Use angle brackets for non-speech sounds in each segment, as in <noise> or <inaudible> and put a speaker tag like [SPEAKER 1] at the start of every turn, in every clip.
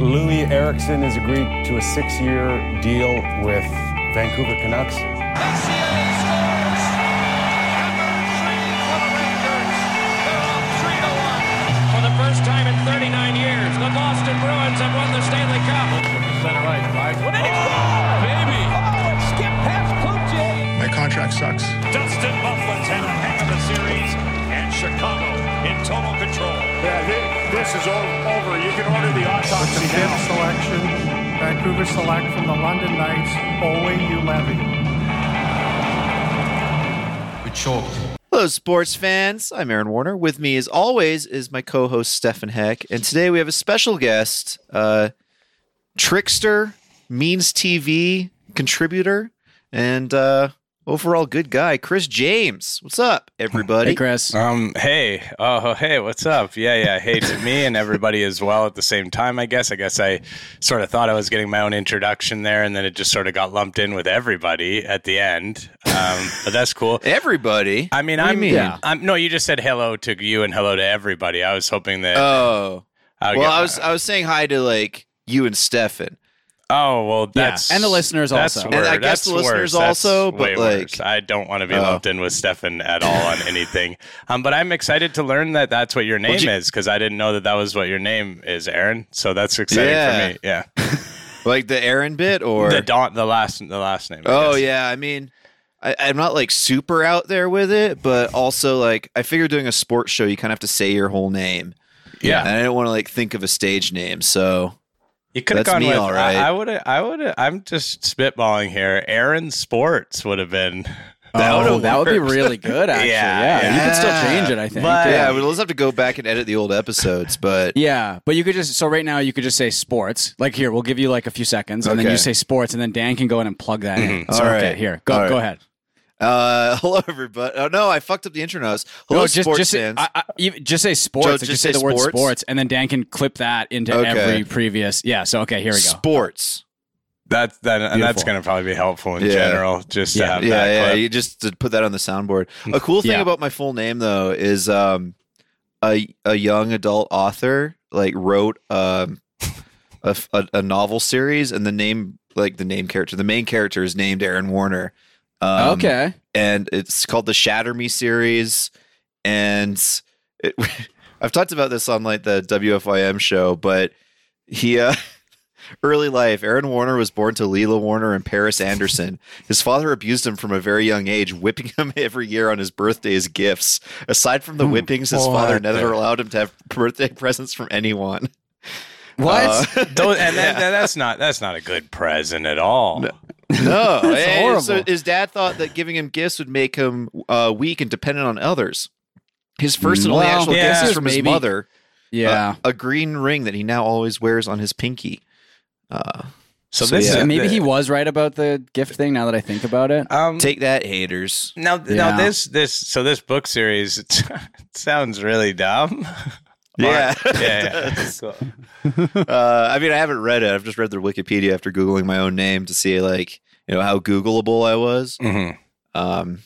[SPEAKER 1] Louis Erickson has agreed to a six-year deal with Vancouver Canucks.
[SPEAKER 2] With
[SPEAKER 3] autopsy
[SPEAKER 2] the fifth selection, Vancouver select from the London Knights, Olli Juolevi.
[SPEAKER 4] Hello, sports fans. I'm Aaron Warner. With me, as always, is my co-host Stefan Heck, and today we have a special guest, uh, trickster, means TV contributor, and uh, overall good guy, Chris James. What's up, everybody?
[SPEAKER 5] Hey, Chris.
[SPEAKER 6] Um, hey, oh, hey, what's up? Yeah, yeah, hey to me and everybody as well at the same time, I guess. I guess I sort of thought I was getting my own introduction there, and then it just sort of got lumped in with everybody at the end. Um, but that's cool.
[SPEAKER 4] Everybody.
[SPEAKER 6] I mean,
[SPEAKER 4] What do you
[SPEAKER 6] I'm,
[SPEAKER 4] mean?
[SPEAKER 5] Yeah.
[SPEAKER 6] I'm, no, you just said hello to you and hello to everybody. I was hoping that.
[SPEAKER 4] Oh,
[SPEAKER 6] I
[SPEAKER 4] well, I was I was saying hi to like you and Stefan.
[SPEAKER 6] Oh well,
[SPEAKER 5] Yeah,
[SPEAKER 6] that's
[SPEAKER 5] and the listeners
[SPEAKER 6] that's
[SPEAKER 5] also.
[SPEAKER 6] Worse.
[SPEAKER 4] And I guess
[SPEAKER 6] That's
[SPEAKER 4] the listeners
[SPEAKER 6] worse. That's
[SPEAKER 4] also, but,
[SPEAKER 6] way
[SPEAKER 4] like-
[SPEAKER 6] worse. I don't want to be
[SPEAKER 4] Oh.
[SPEAKER 6] lumped in with Stefan at all on anything. Um, but I'm excited to learn that that's what your name
[SPEAKER 4] you-
[SPEAKER 6] is because I didn't know that that was what your name is, Aaron. So that's exciting
[SPEAKER 4] Yeah.
[SPEAKER 6] for me. Yeah, <laughs>
[SPEAKER 4] Like the Aaron bit, or
[SPEAKER 6] the don, the last, the last name. I
[SPEAKER 4] Oh
[SPEAKER 6] guess.
[SPEAKER 4] yeah, I mean, I, I'm not like super out there with it, but also like I figure doing a sports show, you kind of have to say your whole name,
[SPEAKER 6] yeah.
[SPEAKER 4] and I didn't want to like think of a stage name, so
[SPEAKER 6] You could have
[SPEAKER 4] That's
[SPEAKER 6] gone
[SPEAKER 4] me,
[SPEAKER 6] with.
[SPEAKER 4] all right.
[SPEAKER 6] I, I would. I would. I'm just spitballing here. Aaron Sports would have been. <laughs>
[SPEAKER 4] That
[SPEAKER 5] oh,
[SPEAKER 4] would've
[SPEAKER 5] that would be really good, <laughs> actually.
[SPEAKER 6] Yeah,
[SPEAKER 5] Yeah, you could still change it, I think.
[SPEAKER 6] But-
[SPEAKER 4] yeah, we'll just have to go back and edit the old episodes, but
[SPEAKER 5] Yeah, but you could just so right now you could just say sports. Like here, we'll give you like a few seconds, and then you say sports, and then Dan can go in and plug that in. Mm-hmm. So,
[SPEAKER 4] All
[SPEAKER 5] okay,
[SPEAKER 4] right.
[SPEAKER 5] here, go
[SPEAKER 4] All right.
[SPEAKER 5] go ahead.
[SPEAKER 4] Uh, <laughs> hello everybody. Oh no, I fucked up the intro notes. Hello,
[SPEAKER 5] no, just
[SPEAKER 4] sports
[SPEAKER 5] just
[SPEAKER 4] fans.
[SPEAKER 5] I, I, just say sports.
[SPEAKER 4] Joe, just
[SPEAKER 5] just say
[SPEAKER 4] say
[SPEAKER 5] the word
[SPEAKER 4] sports?
[SPEAKER 5] sports, and then Dan can clip that into
[SPEAKER 4] Okay.
[SPEAKER 5] every previous. Yeah. So okay, here we go.
[SPEAKER 4] sports.
[SPEAKER 6] That's that, and that's going to probably be helpful in
[SPEAKER 4] Yeah.
[SPEAKER 6] general, just to
[SPEAKER 5] Yeah.
[SPEAKER 6] have
[SPEAKER 4] Yeah,
[SPEAKER 6] that
[SPEAKER 4] yeah.
[SPEAKER 6] clip.
[SPEAKER 4] You just to put that on the soundboard. A cool thing
[SPEAKER 5] Yeah.
[SPEAKER 4] about my full name though is um, a a young adult author like wrote um, a, a a novel series, and the name like the name character, the main character is named Aaron Warner. Um,
[SPEAKER 5] okay.
[SPEAKER 4] and it's called the Shatter Me series, and it, <laughs> I've talked about this on like the WFYM show, but he. Uh, <laughs> Early life, Aaron Warner was born to Leila Warner and Paris Anderson. His father abused him from a very young age, whipping him <laughs> every year on his birthday as gifts. Aside from the whippings, his father
[SPEAKER 6] what
[SPEAKER 4] never allowed him to have birthday presents from anyone.
[SPEAKER 5] What?
[SPEAKER 4] Uh,
[SPEAKER 6] Those- and that, that- that's not that's not a good present at all.
[SPEAKER 4] no, <laughs> <laughs>
[SPEAKER 5] That's
[SPEAKER 4] And
[SPEAKER 5] horrible.
[SPEAKER 4] So his dad thought that giving him gifts would make him uh, weak and dependent on others. His first and only
[SPEAKER 5] Well,
[SPEAKER 4] actual
[SPEAKER 6] yeah.
[SPEAKER 4] gift is
[SPEAKER 5] Here's
[SPEAKER 4] from his
[SPEAKER 5] maybe-
[SPEAKER 4] mother.
[SPEAKER 5] yeah.
[SPEAKER 4] a green ring that he now always wears on his pinky. Uh,
[SPEAKER 6] So,
[SPEAKER 4] So,
[SPEAKER 6] this
[SPEAKER 4] yeah.
[SPEAKER 6] is
[SPEAKER 5] Maybe he was right about the gift thing. Now that I think about it.
[SPEAKER 6] Um,
[SPEAKER 4] take that, haters.
[SPEAKER 6] now,
[SPEAKER 5] Yeah.
[SPEAKER 6] now this this so this book series it, <laughs> sounds really dumb. <laughs>
[SPEAKER 4] Yeah.
[SPEAKER 6] yeah, yeah. Cool. <laughs>
[SPEAKER 4] uh, I mean, I haven't read it. I've just read their Wikipedia after googling my own name to see like you know how Googleable I was.
[SPEAKER 6] Mhm.
[SPEAKER 4] Um.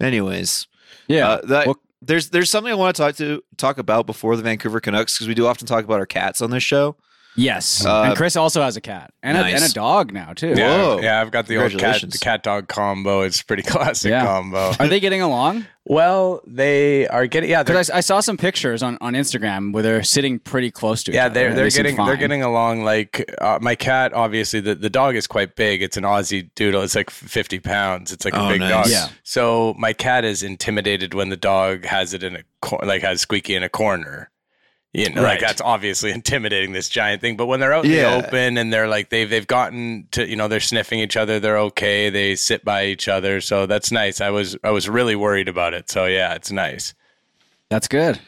[SPEAKER 4] Anyways,
[SPEAKER 5] Yeah.
[SPEAKER 4] uh, that,
[SPEAKER 5] Well-
[SPEAKER 4] there's there's something I want to talk to talk about before the Vancouver Canucks because we do often talk about our cats on this show.
[SPEAKER 5] yes.
[SPEAKER 4] uh,
[SPEAKER 5] and Chris also has a cat and, a, and a dog now too.
[SPEAKER 6] Yeah,
[SPEAKER 4] Whoa.
[SPEAKER 6] yeah, I've got the old cat the cat dog combo. It's a pretty <laughs> classic
[SPEAKER 5] Yeah.
[SPEAKER 6] combo.
[SPEAKER 5] Are they getting along?
[SPEAKER 6] Well, they are getting yeah,
[SPEAKER 5] Because I, I saw some pictures on, on Instagram where they're sitting pretty close to each
[SPEAKER 6] yeah,
[SPEAKER 5] other.
[SPEAKER 6] they're they're
[SPEAKER 5] they seem
[SPEAKER 6] getting they're getting along. Like uh, my cat, obviously the, the dog is quite big. It's an Aussie doodle. It's like fifty pounds. It's like
[SPEAKER 4] Oh,
[SPEAKER 6] a big
[SPEAKER 4] nice.
[SPEAKER 6] dog.
[SPEAKER 5] Yeah.
[SPEAKER 6] So my cat is intimidated when the dog has it in a cor- like has Squeaky in a corner. You know,
[SPEAKER 5] Right.
[SPEAKER 6] like that's obviously <laughs> intimidating this giant thing. But when they're out in
[SPEAKER 4] Yeah.
[SPEAKER 6] the open and they're like they've they've gotten to you know they're sniffing each other, they're okay. They sit by each other, so that's nice. I was I was really worried about it. So yeah, it's nice.
[SPEAKER 5] That's good.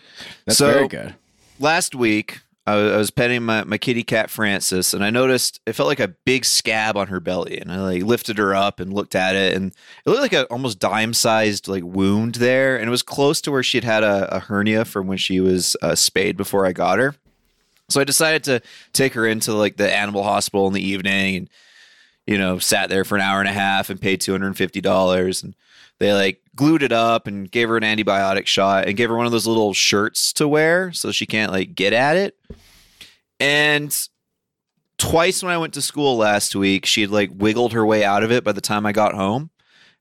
[SPEAKER 5] That's
[SPEAKER 4] So-
[SPEAKER 5] very good.
[SPEAKER 4] last week I was, I was petting my, my kitty cat Francis, and I noticed it felt like a big scab on her belly, and I like lifted her up and looked at it, and it looked like a almost dime sized like wound there, and it was close to where she'd had a, a hernia from when she was uh, spayed before I got her. So I decided to take her into like the animal hospital in the evening, and you know sat there for an hour and a half and paid two hundred and fifty dollars, and they like glued it up and gave her an antibiotic shot and gave her one of those little shirts to wear so she can't like get at it. And twice when I went to school last week, she had like wiggled her way out of it by the time I got home.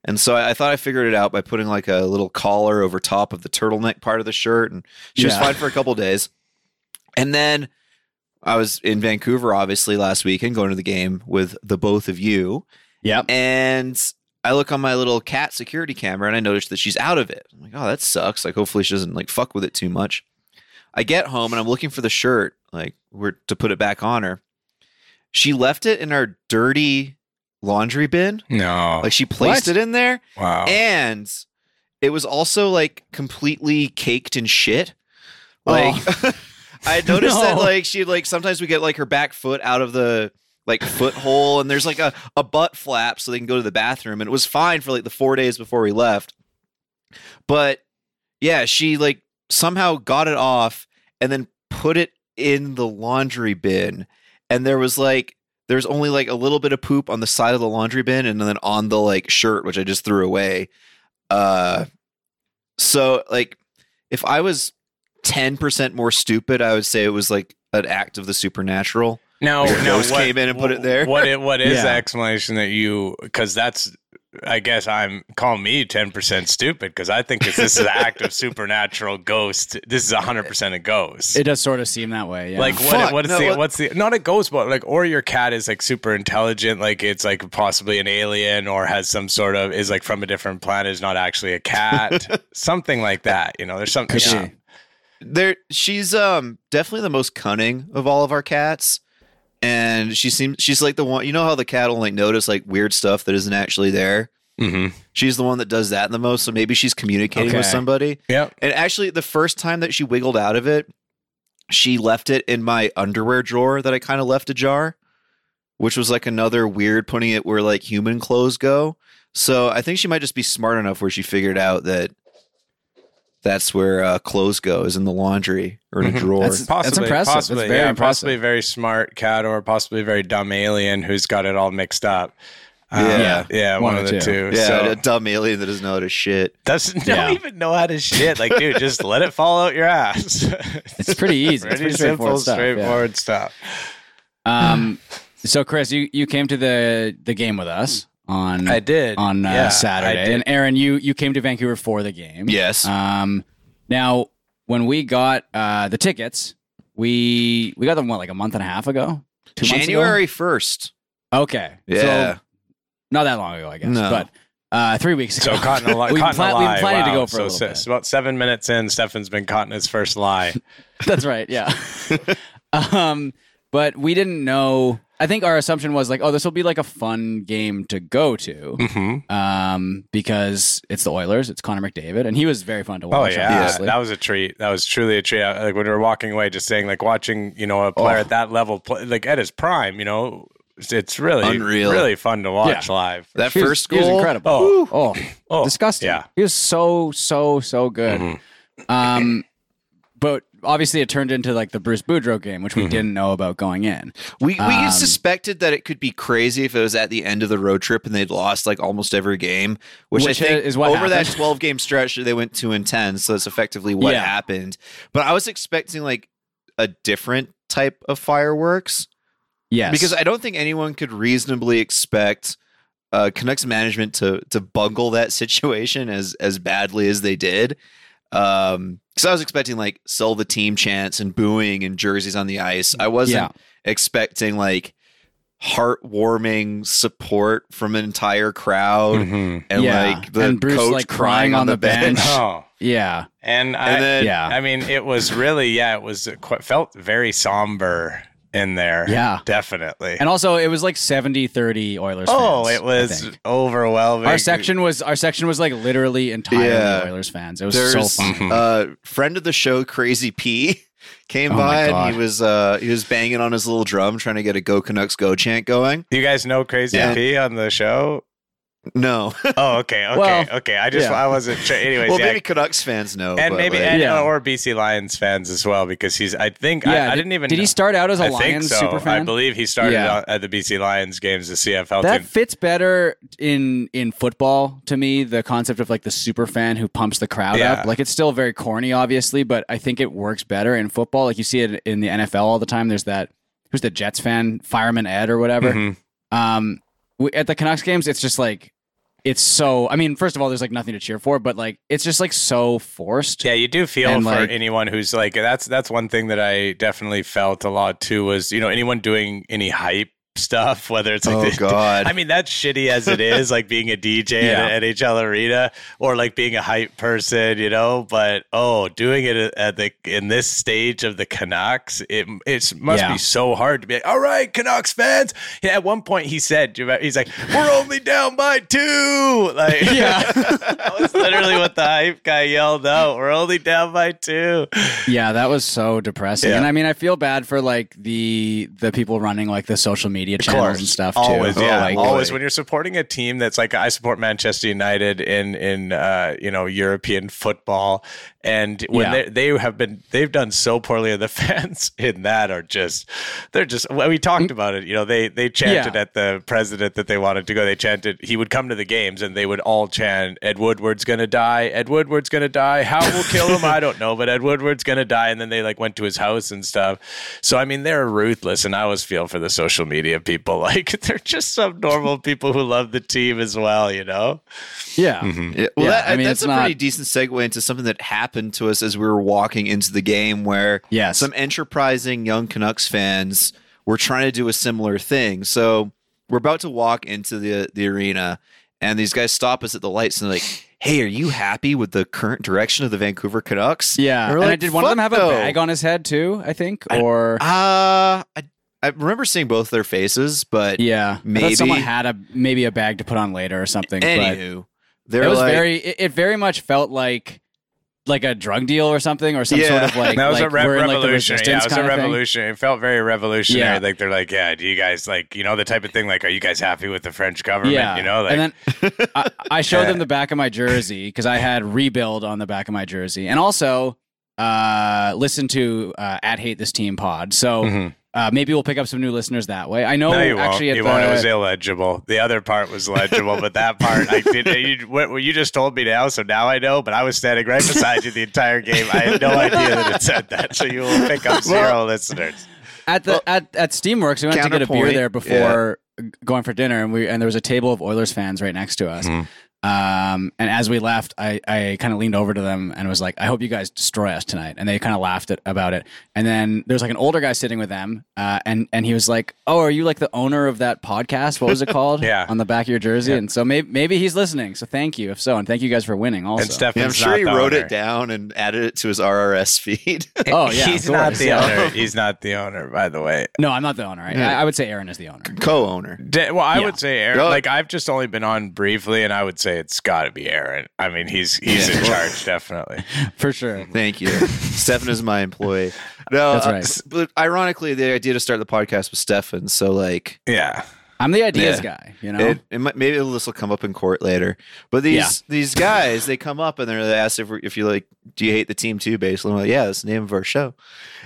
[SPEAKER 4] And so I, I thought I figured it out by putting like a little collar over top of the turtleneck part of the shirt. And she was fine for a couple days. And then I was in Vancouver, obviously, last weekend going to the game with the both of you.
[SPEAKER 5] Yep.
[SPEAKER 4] And I look on my little cat security camera and I notice that she's out of it. I'm like, oh, that sucks. Like, hopefully she doesn't like fuck with it too much. I get home and I'm looking for the shirt, like, we're to put it back on her. She left it in our dirty laundry bin.
[SPEAKER 6] No.
[SPEAKER 4] Like, she placed
[SPEAKER 5] What?
[SPEAKER 4] it in there.
[SPEAKER 6] wow.
[SPEAKER 4] And it was also like completely caked in shit. Like, oh. <laughs> I noticed that <laughs> like she like sometimes we get like her back foot out of the like foot hole and there's like a, a butt flap so they can go to the bathroom and it was fine for like the four days before we left. But yeah she like somehow got it off and then put it in the laundry bin. And there was like there's only like a little bit of poop on the side of the laundry bin and then on the like shirt which i just threw away. Uh so like if i was 10% more stupid i would say it was like an act of the supernatural
[SPEAKER 6] No,
[SPEAKER 4] Like a
[SPEAKER 6] no.
[SPEAKER 4] ghost came in and put it there?
[SPEAKER 6] What? It, what is
[SPEAKER 5] Yeah.
[SPEAKER 6] the explanation that you? Because that's. I guess I'm call me ten percent stupid because I think this is an act of supernatural ghost. This is hundred percent a ghost.
[SPEAKER 5] It does sort of seem that way. Yeah.
[SPEAKER 6] Like what?
[SPEAKER 4] Fuck,
[SPEAKER 6] what is
[SPEAKER 4] no,
[SPEAKER 6] the?
[SPEAKER 4] what-
[SPEAKER 6] What's the? Not a ghost, but like, or your cat is like super intelligent, like it's like possibly an alien, or has some sort of is like from a different planet, is not actually a cat, <laughs> something like that. You know, there's something.
[SPEAKER 5] Could
[SPEAKER 6] yeah.
[SPEAKER 5] she?
[SPEAKER 4] there she's um definitely the most cunning of all of our cats and she seems she's like the one you know how the cat will like notice like weird stuff that isn't actually there
[SPEAKER 6] Mhm.
[SPEAKER 4] she's the one that does that the most so maybe she's communicating with somebody
[SPEAKER 6] Yep.
[SPEAKER 4] and actually the first time that she wiggled out of it she left it in my underwear drawer that i kind of left ajar which was like another weird putting it where like human clothes go so i think she might just be smart enough where she figured out that that's where uh, clothes go is in the laundry or in a
[SPEAKER 6] Mhm.
[SPEAKER 4] drawer
[SPEAKER 5] That's-
[SPEAKER 6] Possibly,
[SPEAKER 5] impressive. That's
[SPEAKER 6] Possibly,
[SPEAKER 5] very
[SPEAKER 6] yeah,
[SPEAKER 5] impressive.
[SPEAKER 6] Possibly a very smart cat, or possibly a very dumb alien who's got it all mixed up. Uh,
[SPEAKER 4] Yeah.
[SPEAKER 6] yeah, one,
[SPEAKER 5] One
[SPEAKER 6] of the
[SPEAKER 5] two.
[SPEAKER 6] two.
[SPEAKER 4] Yeah,
[SPEAKER 6] so
[SPEAKER 4] a dumb alien that doesn't know how to shit.
[SPEAKER 6] doesn't
[SPEAKER 5] Yeah.
[SPEAKER 6] don't even know how to shit. Like, dude, just let it fall out your ass. <laughs>
[SPEAKER 5] It's pretty easy. It's
[SPEAKER 6] pretty,
[SPEAKER 5] pretty
[SPEAKER 6] simple,
[SPEAKER 5] straightforward stuff, yeah.
[SPEAKER 6] straightforward stuff.
[SPEAKER 5] Um, so Chris, you, you came to the the game with us on
[SPEAKER 6] I did
[SPEAKER 5] on uh,
[SPEAKER 6] Yeah, I
[SPEAKER 5] Saturday,
[SPEAKER 6] did.
[SPEAKER 5] and Aaron, you you came to Vancouver for the game.
[SPEAKER 4] Yes.
[SPEAKER 5] Um, now when we got uh the tickets, we we got them what like a month and a half ago, two?
[SPEAKER 4] January first.
[SPEAKER 5] Okay,
[SPEAKER 4] Yeah.
[SPEAKER 5] so not that long ago, I guess,
[SPEAKER 4] No.
[SPEAKER 5] but uh, three weeks ago.
[SPEAKER 6] So
[SPEAKER 5] ago.
[SPEAKER 6] caught in a, li-
[SPEAKER 5] We've
[SPEAKER 6] caught in
[SPEAKER 5] pla-
[SPEAKER 6] a
[SPEAKER 5] we've
[SPEAKER 6] lie.
[SPEAKER 5] planned to go for a
[SPEAKER 6] so
[SPEAKER 5] little
[SPEAKER 6] se-
[SPEAKER 5] bit.
[SPEAKER 6] about seven minutes in, Stefan's been caught in his first lie. <laughs>
[SPEAKER 5] That's right. Yeah. <laughs> <laughs> um, but we didn't know. I think our assumption was like, oh, this will be like a fun game to go to,
[SPEAKER 6] hmm
[SPEAKER 5] um, because it's the Oilers, it's Connor McDavid, and he was very fun to watch.
[SPEAKER 6] Oh
[SPEAKER 5] watch.
[SPEAKER 6] yeah,
[SPEAKER 5] obviously.
[SPEAKER 6] that was a treat. That was truly a treat. I- Like when we were walking away, just saying, like watching, you know, a player
[SPEAKER 5] Oh.
[SPEAKER 6] at that level, play, like at his prime, you know, it's, it's really
[SPEAKER 4] Unreal.
[SPEAKER 6] really fun to watch
[SPEAKER 5] Yeah.
[SPEAKER 6] live.
[SPEAKER 4] That
[SPEAKER 5] He was-
[SPEAKER 4] first
[SPEAKER 5] he was
[SPEAKER 4] goal.
[SPEAKER 5] incredible.
[SPEAKER 6] Oh.
[SPEAKER 5] Oh,
[SPEAKER 6] Oh,
[SPEAKER 5] disgusting.
[SPEAKER 6] yeah.
[SPEAKER 5] he was so so so good.
[SPEAKER 6] Mhm.
[SPEAKER 5] Um, but obviously it turned into like the Bruce Boudreau game, which we
[SPEAKER 6] Mm-hmm.
[SPEAKER 5] didn't know about going in.
[SPEAKER 4] We we
[SPEAKER 5] Um,
[SPEAKER 4] suspected that it could be crazy if it was at the end of the road trip and they'd lost like almost every game, which,
[SPEAKER 5] Which
[SPEAKER 4] I think
[SPEAKER 5] is what
[SPEAKER 4] over that twelve game stretch they went two and ten, so that's effectively what
[SPEAKER 5] Yeah.
[SPEAKER 4] happened. But I was expecting like a different type of fireworks
[SPEAKER 5] Yes,
[SPEAKER 4] because I don't think anyone could reasonably expect uh, Canucks management to to bungle that <laughs> situation as as badly as they did. Um, because I was expecting like sell the team chants and booing and jerseys on the ice. I wasn't expecting like heartwarming support from an entire crowd
[SPEAKER 6] Mhm.
[SPEAKER 4] and
[SPEAKER 5] Yeah.
[SPEAKER 4] like the
[SPEAKER 5] And Bruce,
[SPEAKER 4] coach
[SPEAKER 5] like,
[SPEAKER 4] crying on the bench.
[SPEAKER 6] Oh.
[SPEAKER 5] yeah,
[SPEAKER 6] And, I,
[SPEAKER 4] And then
[SPEAKER 5] Yeah.
[SPEAKER 6] I mean, it was really, yeah, it was quite, felt very somber in there.
[SPEAKER 5] Yeah.
[SPEAKER 6] definitely.
[SPEAKER 5] and also it was like 70-30 Oilers.
[SPEAKER 6] oh,
[SPEAKER 5] fans,
[SPEAKER 6] it was overwhelming.
[SPEAKER 5] Our section was our section was like literally entirely
[SPEAKER 4] Yeah.
[SPEAKER 5] Oilers fans. It was
[SPEAKER 4] There's
[SPEAKER 5] so fun.
[SPEAKER 4] uh friend of the show, Crazy P, <laughs> came
[SPEAKER 5] Oh
[SPEAKER 4] by and he was uh he was banging on his little drum trying to get a Go Canucks Go chant going.
[SPEAKER 6] You guys know Crazy
[SPEAKER 4] Yeah.
[SPEAKER 6] P on the show?
[SPEAKER 4] No. <laughs>
[SPEAKER 6] Oh, okay, okay,
[SPEAKER 5] Well,
[SPEAKER 6] okay. I just
[SPEAKER 5] yeah.
[SPEAKER 6] I wasn't sure. Anyways,
[SPEAKER 4] well,
[SPEAKER 6] yeah,
[SPEAKER 4] maybe Canucks fans know.
[SPEAKER 6] and
[SPEAKER 4] but,
[SPEAKER 6] maybe
[SPEAKER 4] like-
[SPEAKER 6] and,
[SPEAKER 5] Yeah.
[SPEAKER 6] or BC Lions fans as well because he's. I think
[SPEAKER 5] Yeah,
[SPEAKER 6] I, I
[SPEAKER 5] did-
[SPEAKER 6] didn't even.
[SPEAKER 5] did he start out as a
[SPEAKER 6] I think
[SPEAKER 5] Lions
[SPEAKER 6] so.
[SPEAKER 5] super fan?
[SPEAKER 6] I believe he started
[SPEAKER 5] Yeah.
[SPEAKER 6] out at the BC Lions games, the CFL
[SPEAKER 5] That
[SPEAKER 6] team.
[SPEAKER 5] fits better in in football to me. The concept of like the super fan who pumps the crowd
[SPEAKER 6] Yeah.
[SPEAKER 5] up. Like it's still very corny, obviously, but I think it works better in football. Like you see it in the NFL all the time. There's that who's the Jets fan, Fireman Ed or whatever.
[SPEAKER 6] Mhm.
[SPEAKER 5] Um, we, at the Canucks games, it's just like it's so. I mean, first of all, there's like nothing to cheer for, but like it's just like so forced.
[SPEAKER 6] Yeah, you do feel
[SPEAKER 5] And,
[SPEAKER 6] for
[SPEAKER 5] like-
[SPEAKER 6] anyone who's like that's that's one thing that I definitely felt a lot too was you know anyone doing any hype stuff whether it's like
[SPEAKER 4] Oh,
[SPEAKER 6] the- <laughs>
[SPEAKER 4] God.
[SPEAKER 6] I mean that's shitty as it is like being a DJ
[SPEAKER 5] Yeah.
[SPEAKER 6] at an NHL arena or like being a hype person you know but oh doing it at the in this stage of the Canucks it it must
[SPEAKER 5] Yeah.
[SPEAKER 6] be so hard to be like all right Canucks fans yeah, at one point he said do you remember- he's like we're only down by two like
[SPEAKER 5] Yeah. <laughs>
[SPEAKER 6] that was literally what the hype guy yelled out we're only down by two
[SPEAKER 5] Yeah, that was so depressing.
[SPEAKER 6] Yeah.
[SPEAKER 5] And I mean, I feel bad for like the the people running like the social media channels and stuff too.
[SPEAKER 6] Always, yeah,
[SPEAKER 5] Like,
[SPEAKER 6] always.
[SPEAKER 4] boy.
[SPEAKER 6] When you're supporting a team that's like I support Manchester United in in uh, you know European football, and when
[SPEAKER 5] Yeah.
[SPEAKER 6] they they have been they've done so poorly, and the <laughs> fans in that are just they're just. Well, we talked about it. You know, they they chanted.
[SPEAKER 5] Yeah.
[SPEAKER 6] at the president that they wanted to go. They chanted he would come to the games, and they would all chant Ed Woodward's gonna die. Ed Woodward's gonna die. How will kill him? I don't know, but Ed Woodward's gonna die. And then they like went to his house and stuff. So I mean, they're ruthless, and I always feel for the social media people. <laughs> Like they're just some normal people who love the team as well. You know?
[SPEAKER 5] yeah. Mm-hmm.
[SPEAKER 4] Yeah, well,
[SPEAKER 5] Yeah,
[SPEAKER 4] that,
[SPEAKER 5] I mean,
[SPEAKER 4] that's
[SPEAKER 5] it's
[SPEAKER 4] a
[SPEAKER 5] not-
[SPEAKER 4] pretty decent segue into something that happened to us as we were walking into the game, where
[SPEAKER 5] Yes.
[SPEAKER 4] some enterprising young Canucks fans were trying to do a similar thing. So we're about to walk into the the arena, and these guys stop us at the lights and they're like, "Hey, are you happy with the current direction of the Vancouver Canucks?"
[SPEAKER 5] Yeah. And I did one of them
[SPEAKER 4] "Fuck
[SPEAKER 5] have a
[SPEAKER 4] no."
[SPEAKER 5] bag on his head too, I think?
[SPEAKER 4] I-
[SPEAKER 5] Or
[SPEAKER 4] Uh, I, I remember seeing both their faces, but
[SPEAKER 5] yeah. I
[SPEAKER 4] maybe-
[SPEAKER 5] someone had a maybe a bag to put on later or something. but
[SPEAKER 4] anywho, they're
[SPEAKER 5] it was
[SPEAKER 4] like,
[SPEAKER 5] very it, it very much felt like like a drug deal or something or some
[SPEAKER 4] Yeah.
[SPEAKER 5] sort of <laughs> like
[SPEAKER 6] that was
[SPEAKER 5] like
[SPEAKER 6] a re-
[SPEAKER 5] we're in, like,
[SPEAKER 6] yeah, it was a revolution. It felt very revolutionary.
[SPEAKER 5] Yeah.
[SPEAKER 6] Like they're like, yeah, do you guys like you know the type of thing? Like, are you guys happy with the French government?
[SPEAKER 5] Yeah,
[SPEAKER 6] You know, like
[SPEAKER 5] and then I, I showed
[SPEAKER 6] Yeah.
[SPEAKER 5] them the back of my jersey because I had rebuild on the back of my jersey, and also uh, listen to uh, at hate this team pod. So
[SPEAKER 6] Mhm.
[SPEAKER 5] Uh, maybe we'll pick up some new listeners that way. I know
[SPEAKER 6] No, you won't.
[SPEAKER 5] actually at
[SPEAKER 6] you
[SPEAKER 5] the
[SPEAKER 6] won't. It was illegible. The other part was legible, but that part I did. <laughs> You, what, what you just told me now, so now I know. But I was standing right beside you the entire game. I had no <laughs> idea that it said that. So you will pick up zero listeners.
[SPEAKER 5] at the at at Steamworks, we went to get a beer there before going for dinner, and we and there was a table of Oilers fans right next to us.
[SPEAKER 6] Mhm.
[SPEAKER 5] Um, and as we left, I, I kind of leaned over to them and was like, "I hope you guys destroy us tonight." And they kind of laughed at, about it. And then there's like an older guy sitting with them, uh, and and he was like, "Oh, are you like the owner of that podcast? What was it <laughs> called?
[SPEAKER 6] Yeah.
[SPEAKER 5] on the back of your jersey."
[SPEAKER 6] Yeah.
[SPEAKER 5] And so maybe maybe he's listening. So thank you if so, and thank you guys for winning. Also,
[SPEAKER 6] And Stefan's
[SPEAKER 4] Yeah, I'm sure
[SPEAKER 6] not
[SPEAKER 4] he
[SPEAKER 6] the
[SPEAKER 4] wrote
[SPEAKER 6] owner.
[SPEAKER 4] it down and added it to his RSS feed. <laughs>
[SPEAKER 5] Oh yeah,
[SPEAKER 6] he's not the owner. <laughs> He's not the owner, by the way.
[SPEAKER 5] No, I'm not the owner. I,
[SPEAKER 4] Yeah.
[SPEAKER 5] I would say Aaron is the owner.
[SPEAKER 4] Co-owner.
[SPEAKER 6] Well, I
[SPEAKER 5] Yeah.
[SPEAKER 6] would say Aaron. Like I've just only been on briefly, and I would say it's got to be Aaron. I mean, he's he's in charge, definitely. <laughs>
[SPEAKER 5] For sure.
[SPEAKER 4] Thank you. Stefan is my employee. No,
[SPEAKER 5] That's
[SPEAKER 4] uh,
[SPEAKER 5] right.
[SPEAKER 4] s- but ironically, the idea to start the podcast was Stefan. So, like,
[SPEAKER 6] Yeah.
[SPEAKER 5] I'm the ideas
[SPEAKER 4] Yeah.
[SPEAKER 5] guy, you know?
[SPEAKER 4] it, it might, maybe this will come up in court later. But these
[SPEAKER 5] Yeah.
[SPEAKER 4] these guys, they come up and they're they ask if, we're- if you like, do you hate the team too? Basically, I'm like, yeah, that's the name of our show.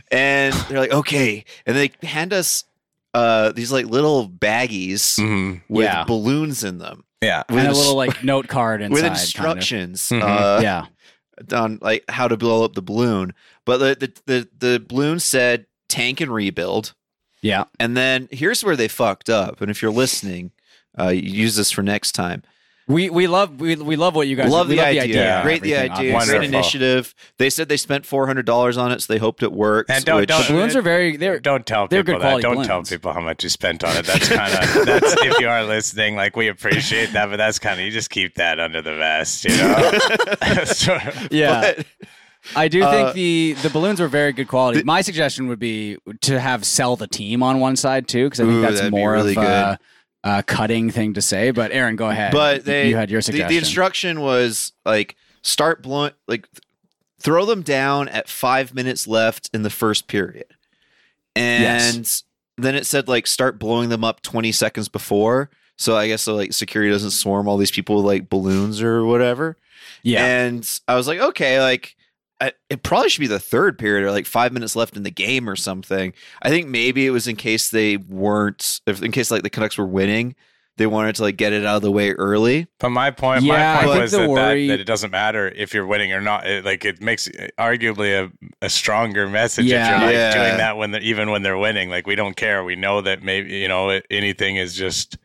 [SPEAKER 4] And they're like, okay, and they hand us uh these like little baggies
[SPEAKER 6] hmm
[SPEAKER 4] with
[SPEAKER 5] Yeah.
[SPEAKER 4] balloons in them
[SPEAKER 6] Yeah.
[SPEAKER 4] with
[SPEAKER 5] and a little like <laughs> note card inside.
[SPEAKER 4] with
[SPEAKER 5] kind of.
[SPEAKER 4] instructions.
[SPEAKER 6] Mhm.
[SPEAKER 4] Uh,
[SPEAKER 5] yeah.
[SPEAKER 4] on like how to blow up the balloon. But the the the, the balloon said tank and rebuild.
[SPEAKER 5] Yeah.
[SPEAKER 4] And then here's where they fucked up. And if you're listening, uh, you use this for next time.
[SPEAKER 5] We we love we, we love what you guys
[SPEAKER 4] love
[SPEAKER 5] we
[SPEAKER 4] the
[SPEAKER 5] love
[SPEAKER 4] idea.
[SPEAKER 5] the idea. of
[SPEAKER 4] Great the
[SPEAKER 5] everything,
[SPEAKER 4] idea.
[SPEAKER 5] obviously.
[SPEAKER 4] Great
[SPEAKER 6] Wonderful.
[SPEAKER 4] initiative. They said they spent four hundred dollars on it, so they hoped it works.
[SPEAKER 6] And don't-
[SPEAKER 4] which-
[SPEAKER 6] don't-
[SPEAKER 5] The balloons are very they're
[SPEAKER 6] Don't tell
[SPEAKER 5] They're
[SPEAKER 6] people
[SPEAKER 5] good
[SPEAKER 6] that. Don't tell people how much you spent on it. That's kind of that's if you are listening, like we appreciate that, but that's kind of you just keep that under the vest, you know. <laughs> <laughs> Sort of.
[SPEAKER 5] yeah.
[SPEAKER 4] but-
[SPEAKER 5] I do
[SPEAKER 4] Uh,
[SPEAKER 5] think the the balloons were very good quality. My suggestion would be to have sell the team on one side too, because I think
[SPEAKER 4] Ooh,
[SPEAKER 5] that's
[SPEAKER 4] that'd be
[SPEAKER 5] more
[SPEAKER 4] really
[SPEAKER 5] of a, a cutting thing to say. But Aaron, go ahead.
[SPEAKER 4] but they
[SPEAKER 5] you had your
[SPEAKER 4] the,
[SPEAKER 5] suggestion.
[SPEAKER 4] the instruction was like start blowing like th- throw them down at five minutes left in the first period and then it said like start blowing them up 20 seconds before So I guess so like security doesn't swarm all these people with like balloons or whatever.
[SPEAKER 5] Yeah.
[SPEAKER 4] And I was like, okay, like it probably should be the third period or like five minutes left in the game or something. I think maybe it was in case they weren't, if in case like the Canucks were winning, they wanted to like get it out of the way early.
[SPEAKER 6] But my point,
[SPEAKER 5] Yeah,
[SPEAKER 6] my
[SPEAKER 5] I
[SPEAKER 6] point
[SPEAKER 5] think
[SPEAKER 6] was that,
[SPEAKER 5] worry-
[SPEAKER 6] that, that it doesn't matter if you're winning or not. It, like it makes arguably a, a stronger message
[SPEAKER 5] Yeah.
[SPEAKER 6] if you're like
[SPEAKER 4] Yeah.
[SPEAKER 6] doing that when they're, even when they're winning. Like we don't care. We know that maybe you know anything is just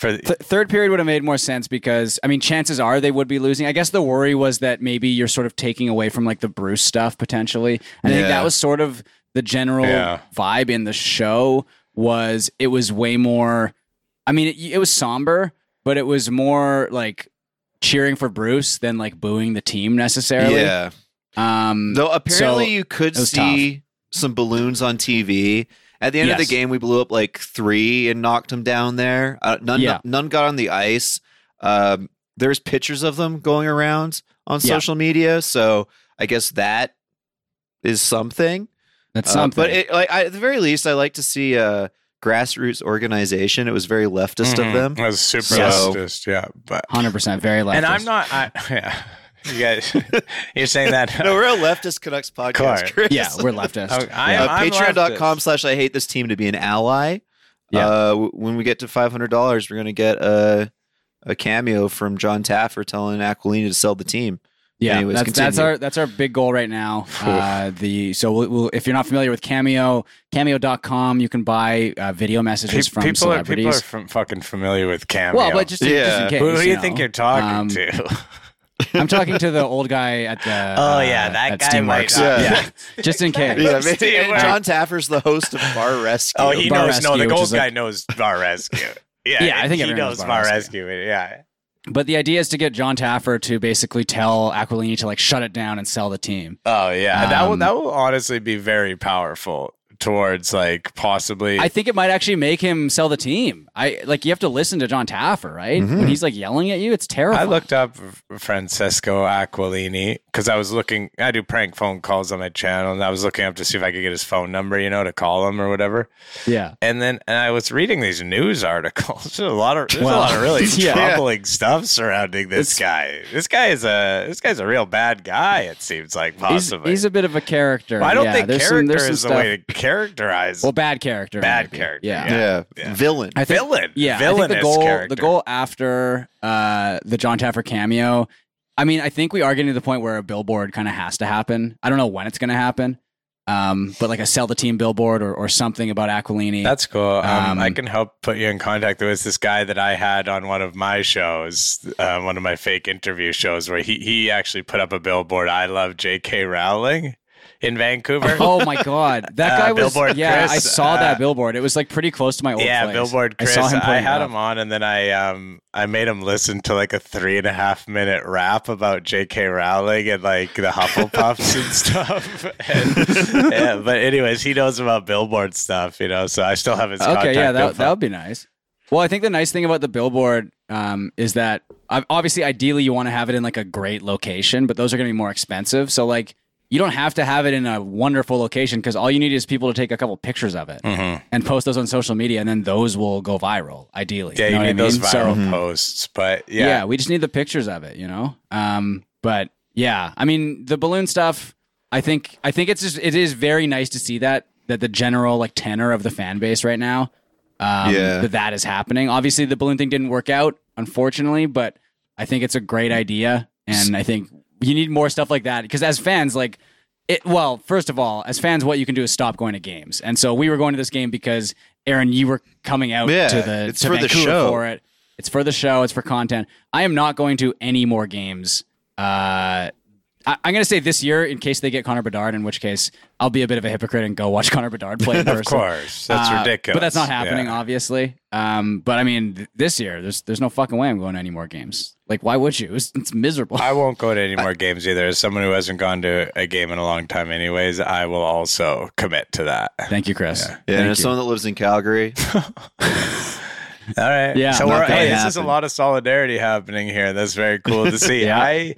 [SPEAKER 6] for.
[SPEAKER 5] Th- third period would have made more sense because I mean, chances are they would be losing. I guess the worry was that maybe you're sort of taking away from like the Bruce stuff potentially. And I think that was sort of the general
[SPEAKER 6] Yeah.
[SPEAKER 5] vibe in the show was it was way more. I mean, it, it was somber, but it was more like cheering for Bruce than like booing the team necessarily.
[SPEAKER 4] Yeah.
[SPEAKER 5] Um,
[SPEAKER 4] Though apparently
[SPEAKER 5] so
[SPEAKER 4] you could see some balloons on TV. At the end of the game, we blew up like three and knocked them down there. Uh, none,
[SPEAKER 5] Yeah.
[SPEAKER 4] none got on the ice. Um, there's pictures of them going around on
[SPEAKER 5] Yeah.
[SPEAKER 4] social media, so I guess that is something.
[SPEAKER 5] that's
[SPEAKER 4] Uh,
[SPEAKER 5] something.
[SPEAKER 4] but it, like I, at the very least, I like to see a grassroots organization. It was very leftist
[SPEAKER 6] Mhm.
[SPEAKER 4] of them.
[SPEAKER 6] It was super
[SPEAKER 4] So-
[SPEAKER 6] leftist, yeah. But
[SPEAKER 5] Hundred percent, very leftist.
[SPEAKER 6] and I'm not. I, <laughs> yeah, you guys, <laughs> you're saying that.
[SPEAKER 4] No, we're a leftist Canucks podcast. Chris.
[SPEAKER 5] Yeah, we're <laughs> leftist.
[SPEAKER 6] Oh, I
[SPEAKER 5] Yeah.
[SPEAKER 4] uh, patreon.com slash i hate this team to be an ally
[SPEAKER 5] Yeah.
[SPEAKER 4] uh, w- when we get to $500 we're going to get a, a cameo from jon taffer telling Aquilini to sell the team
[SPEAKER 5] Yeah,
[SPEAKER 4] Anyways,
[SPEAKER 5] that's that's our that's our big goal right now. Uh, the so we'll, we'll, if you're not familiar with Cameo, Cameo.com, you can buy uh, video messages
[SPEAKER 6] Pe-
[SPEAKER 5] from
[SPEAKER 6] people are people are from fucking familiar with Cameo.
[SPEAKER 5] well, but just, in- just in
[SPEAKER 4] Yeah.
[SPEAKER 5] case.
[SPEAKER 6] who, who do you
[SPEAKER 5] know.
[SPEAKER 6] think you're talking
[SPEAKER 5] Um,
[SPEAKER 6] to? <laughs>
[SPEAKER 5] I'm talking to the old guy at the.
[SPEAKER 6] Oh,
[SPEAKER 5] uh,
[SPEAKER 6] yeah, that
[SPEAKER 5] at
[SPEAKER 6] guy might
[SPEAKER 5] Steamworks.
[SPEAKER 6] not-
[SPEAKER 4] Yeah. <laughs>
[SPEAKER 5] just in case.
[SPEAKER 4] yeah,
[SPEAKER 6] Steve,
[SPEAKER 4] maybe, and jon taffer's the host of bar rescue
[SPEAKER 6] Oh, he
[SPEAKER 5] Bar
[SPEAKER 6] knows. no, the
[SPEAKER 5] which
[SPEAKER 6] gold
[SPEAKER 5] is like-
[SPEAKER 6] guy knows Bar Rescue. Yeah,
[SPEAKER 5] Yeah, I think
[SPEAKER 6] he knows
[SPEAKER 5] knows
[SPEAKER 6] Bar
[SPEAKER 5] Bar
[SPEAKER 6] Rescue. Yeah,
[SPEAKER 5] But the idea is to get Jon Taffer to basically tell Aquilini to like shut it down and sell the team.
[SPEAKER 6] Oh yeah, that will
[SPEAKER 5] Um,
[SPEAKER 6] that will honestly be very powerful towards like possibly.
[SPEAKER 5] I think it might actually make him sell the team. I like you have to listen to Jon Taffer, right? Mm-hmm. When he's like yelling at you, it's
[SPEAKER 6] terrible.
[SPEAKER 5] I
[SPEAKER 6] looked up Francesco Aquilini because I was looking. I do prank phone calls on my channel, and I was looking up to see if I could get his phone number, you know, to call him or whatever.
[SPEAKER 5] yeah.
[SPEAKER 6] And then and I was reading these news <laughs> articles. There's a lot of there's
[SPEAKER 5] Well,
[SPEAKER 6] a lot of really <laughs>
[SPEAKER 5] yeah.
[SPEAKER 6] troubling stuff surrounding this
[SPEAKER 5] It's-
[SPEAKER 6] guy. This guy is a this guy's a real bad guy. It seems like
[SPEAKER 5] He's,
[SPEAKER 6] possibly.
[SPEAKER 5] he's a bit of a character.
[SPEAKER 6] Well, I don't
[SPEAKER 5] Yeah,
[SPEAKER 6] think character
[SPEAKER 5] some, there's some
[SPEAKER 6] is the way to characterize.
[SPEAKER 5] Well, bad character.
[SPEAKER 6] Bad
[SPEAKER 5] maybe.
[SPEAKER 6] character,
[SPEAKER 5] Yeah.
[SPEAKER 4] yeah.
[SPEAKER 6] Yeah.
[SPEAKER 4] villain
[SPEAKER 5] I think,
[SPEAKER 6] Villain.
[SPEAKER 5] Yeah. I the goal,
[SPEAKER 6] character.
[SPEAKER 5] the goal after uh, the Jon Taffer cameo. I mean, I think we are getting to the point where a billboard kind of has to happen. I don't know when it's going to happen, um, but like a sell the team billboard or, or something about Aquilini.
[SPEAKER 6] That's cool. Um,
[SPEAKER 5] Um,
[SPEAKER 6] I can help put you in contact. There was this guy that I had on one of my shows, uh, one of my fake interview shows, where he he actually put up a billboard. I love J.K. Rowling in Vancouver.
[SPEAKER 5] Oh my god, <laughs> that
[SPEAKER 6] Uh,
[SPEAKER 5] guy was.
[SPEAKER 6] Billboard
[SPEAKER 5] yeah,
[SPEAKER 6] Chris,
[SPEAKER 5] I saw
[SPEAKER 6] uh,
[SPEAKER 5] that billboard. It was like pretty close to my old
[SPEAKER 6] yeah,
[SPEAKER 5] place.
[SPEAKER 6] Billboard Chris.
[SPEAKER 5] I saw him.
[SPEAKER 6] I, had him on, and then I um I made him listen to like a three and a half minute rap about J.K. Rowling and like the Hufflepuffs and <laughs> stuff. And, yeah, but anyways, he knows about Billboard stuff, you know. So I still have his
[SPEAKER 5] Okay, yeah, that that would be nice. Well, I think the nice thing about the billboard um, is that uh, obviously, ideally, you want to have it in like a great location, but those are going to be more expensive. So, like, you don't have to have it in a wonderful location because all you need is people to take a couple pictures of it
[SPEAKER 6] Mhm.
[SPEAKER 5] and post those on social media, and then those will go viral. Ideally,
[SPEAKER 6] Yeah, you,
[SPEAKER 5] know I
[SPEAKER 6] need those
[SPEAKER 5] mean? So-
[SPEAKER 6] viral posts, but
[SPEAKER 5] yeah.
[SPEAKER 6] yeah,
[SPEAKER 5] we just need the pictures of it, you know. Um, but yeah, I mean the balloon stuff. I think I think it's just it is very nice to see that that the general like tenor of the fan base right now. Um,
[SPEAKER 4] Yeah.
[SPEAKER 5] that that is happening. Obviously, the balloon thing didn't work out, unfortunately, but I think it's a great idea, and I think you need more stuff like that because as fans, like. It, well, first of all, as fans, what you can do is stop going to games, and so we were going to this game because Aaron, you were coming out
[SPEAKER 4] Yeah,
[SPEAKER 5] to the
[SPEAKER 4] it's
[SPEAKER 5] to
[SPEAKER 4] for the show.
[SPEAKER 5] for it. It's for the show. It's for content. I am not going to any more games. Uh, I, I'm going to say this year in case they get Connor Bedard, in which case I'll be a bit of a hypocrite and go watch <laughs> Connor Bedard play in <laughs> person.
[SPEAKER 6] of course, that's
[SPEAKER 5] Uh,
[SPEAKER 6] ridiculous.
[SPEAKER 5] But that's not happening,
[SPEAKER 6] Yeah.
[SPEAKER 5] obviously. Um, but I mean, th- this year, there's there's no fucking way I'm going to any more games. Like, why would you? It's, it's miserable.
[SPEAKER 6] I won't go to any <laughs> more games either. As someone who hasn't gone to a game in a long time, anyways, I will also commit to that.
[SPEAKER 5] Thank you, Chris.
[SPEAKER 4] yeah
[SPEAKER 5] Thank
[SPEAKER 4] and as someone that lives in calgary
[SPEAKER 6] All right.
[SPEAKER 5] Yeah,
[SPEAKER 6] So we're, hey, this is a lot of solidarity happening here. That's very cool to see. <laughs>
[SPEAKER 5] Yeah.
[SPEAKER 6] I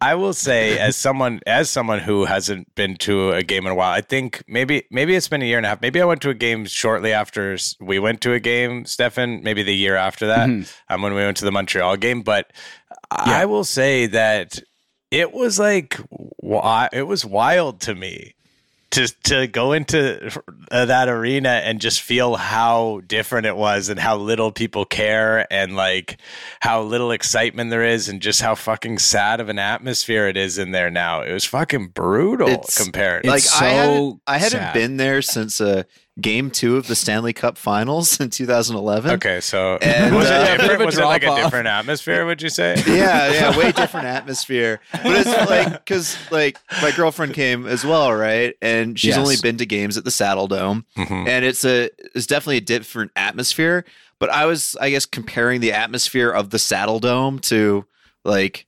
[SPEAKER 6] I will say as someone as someone who hasn't been to a game in a while, I think maybe maybe it's been a year and a half. Maybe I went to a game shortly after we went to a game, Stefan, maybe the year after that, um, when we went to the Montreal game. But I will say that it was like it was wild to me to to go into uh, that arena and just feel how different it was and how little people care and like how little excitement there is and just how fucking sad of an atmosphere it is in there now. It was fucking brutal
[SPEAKER 4] It's-
[SPEAKER 6] compared.
[SPEAKER 5] It's
[SPEAKER 4] like I hadn't, I hadn't
[SPEAKER 5] sad.
[SPEAKER 4] been there since uh, game two of the Stanley Cup Finals in 2011.
[SPEAKER 6] okay, so
[SPEAKER 4] And,
[SPEAKER 6] was
[SPEAKER 4] uh,
[SPEAKER 6] it different? Was it like a different atmosphere? Would you say? <laughs>
[SPEAKER 4] yeah, yeah, way different atmosphere. But it's like because like my girlfriend came as well, right? And she's
[SPEAKER 5] Yes.
[SPEAKER 4] only been to games at the Saddledome,
[SPEAKER 6] Mhm.
[SPEAKER 4] and it's a it's definitely a different atmosphere. But I was, I guess, comparing the atmosphere of the Saddledome to like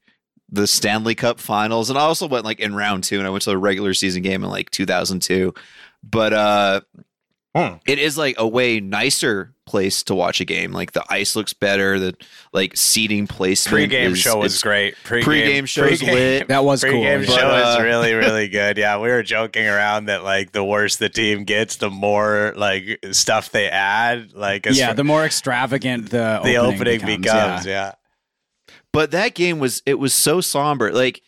[SPEAKER 4] the Stanley Cup Finals, and I also went like in round two, and I went to a regular season game in like 2002. But uh,
[SPEAKER 6] Hmm.
[SPEAKER 4] it is like a way nicer place to watch a game. Like the ice looks better, the like seating placement.
[SPEAKER 6] Pre-game
[SPEAKER 4] is-
[SPEAKER 6] show was
[SPEAKER 4] it's-
[SPEAKER 6] great. Pre-game,
[SPEAKER 4] Pre-game show's
[SPEAKER 6] pre-game-
[SPEAKER 4] lit. <laughs>
[SPEAKER 5] That was cool.
[SPEAKER 6] Pre-game
[SPEAKER 5] yeah.
[SPEAKER 6] show
[SPEAKER 4] But,
[SPEAKER 6] is
[SPEAKER 4] uh,
[SPEAKER 6] really, <laughs> really good. Yeah, we were joking around that like the worse the team gets, the more like stuff they add. Like as
[SPEAKER 5] yeah,
[SPEAKER 6] far-
[SPEAKER 5] the more extravagant the
[SPEAKER 6] the
[SPEAKER 5] opening,
[SPEAKER 6] opening
[SPEAKER 5] becomes.
[SPEAKER 6] becomes.
[SPEAKER 5] yeah.
[SPEAKER 6] yeah.
[SPEAKER 4] But that game was it was so somber. Like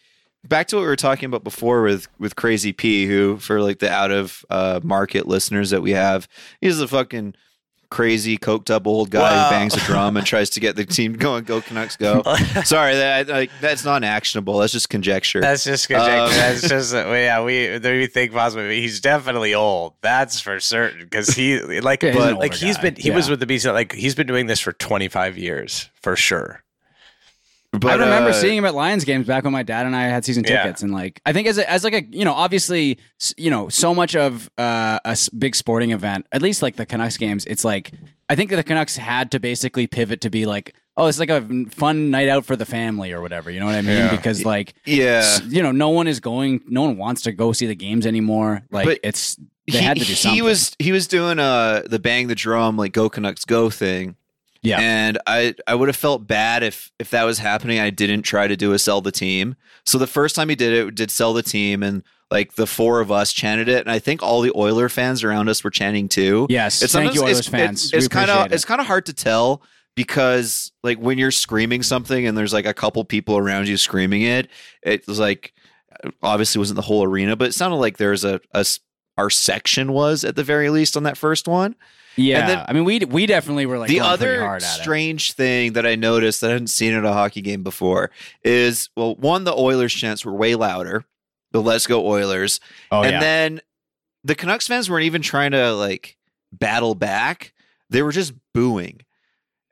[SPEAKER 4] back to what we were talking about before with with Crazy P, who for like the out of uh, market listeners that we have, he's a fucking crazy coked up old guy
[SPEAKER 6] Wow.
[SPEAKER 4] who bangs a drum and <laughs> tries to get the team going. Go Canucks, go! <laughs> Sorry, that like that's not actionable. That's just conjecture.
[SPEAKER 6] That's just conjecture.
[SPEAKER 4] Um,
[SPEAKER 6] That's just uh, yeah. We we think possibly he's definitely old. That's for certain because he like
[SPEAKER 5] Yeah, he's an
[SPEAKER 6] like
[SPEAKER 5] older
[SPEAKER 6] he's
[SPEAKER 5] guy.
[SPEAKER 6] been he was with the Beast like he's been doing this for twenty five years for sure.
[SPEAKER 4] But,
[SPEAKER 5] I remember
[SPEAKER 4] uh,
[SPEAKER 5] seeing him at Lions games back when my dad and I had season
[SPEAKER 6] Yeah.
[SPEAKER 5] tickets, and like I think as a, as like a you know obviously you know so much of uh, a big sporting event, at least like the Canucks games, it's like I think the Canucks had to basically pivot to be like oh it's like a fun night out for the family or whatever, you know what I mean?
[SPEAKER 6] Yeah.
[SPEAKER 5] Because like
[SPEAKER 4] Yeah,
[SPEAKER 5] you know no one is going, no one wants to go see the games anymore. Like
[SPEAKER 4] But
[SPEAKER 5] it's they had to do something.
[SPEAKER 4] He was he was doing uh the bang the drum like go Canucks go thing.
[SPEAKER 5] Yeah.
[SPEAKER 4] And I I would have felt bad if if that was happening. I didn't try to do a sell the team. So the first time he did it, we did sell the team, and like the four of us chanted it, and I think all the Oiler fans around us were chanting too.
[SPEAKER 5] Yes,
[SPEAKER 4] It's
[SPEAKER 5] thank you, Oilers
[SPEAKER 4] it's,
[SPEAKER 5] fans.
[SPEAKER 4] It's, it's kind of
[SPEAKER 5] it.
[SPEAKER 4] it's kind of hard to tell because like when you're screaming something and there's like a couple people around you screaming it, it was like obviously wasn't the whole arena, but it sounded like there's a, a s- our section was at the very least on that first one.
[SPEAKER 5] Yeah.
[SPEAKER 4] then-
[SPEAKER 5] I mean we we definitely were like
[SPEAKER 4] the other
[SPEAKER 5] hard at it.
[SPEAKER 4] strange thing that I noticed that I hadn't seen at a hockey game before is well, one, the Oilers chants were way louder. The "Let's Go Oilers,"
[SPEAKER 5] Oh
[SPEAKER 4] and
[SPEAKER 5] yeah.
[SPEAKER 4] then the Canucks fans weren't even trying to like battle back; they were just booing.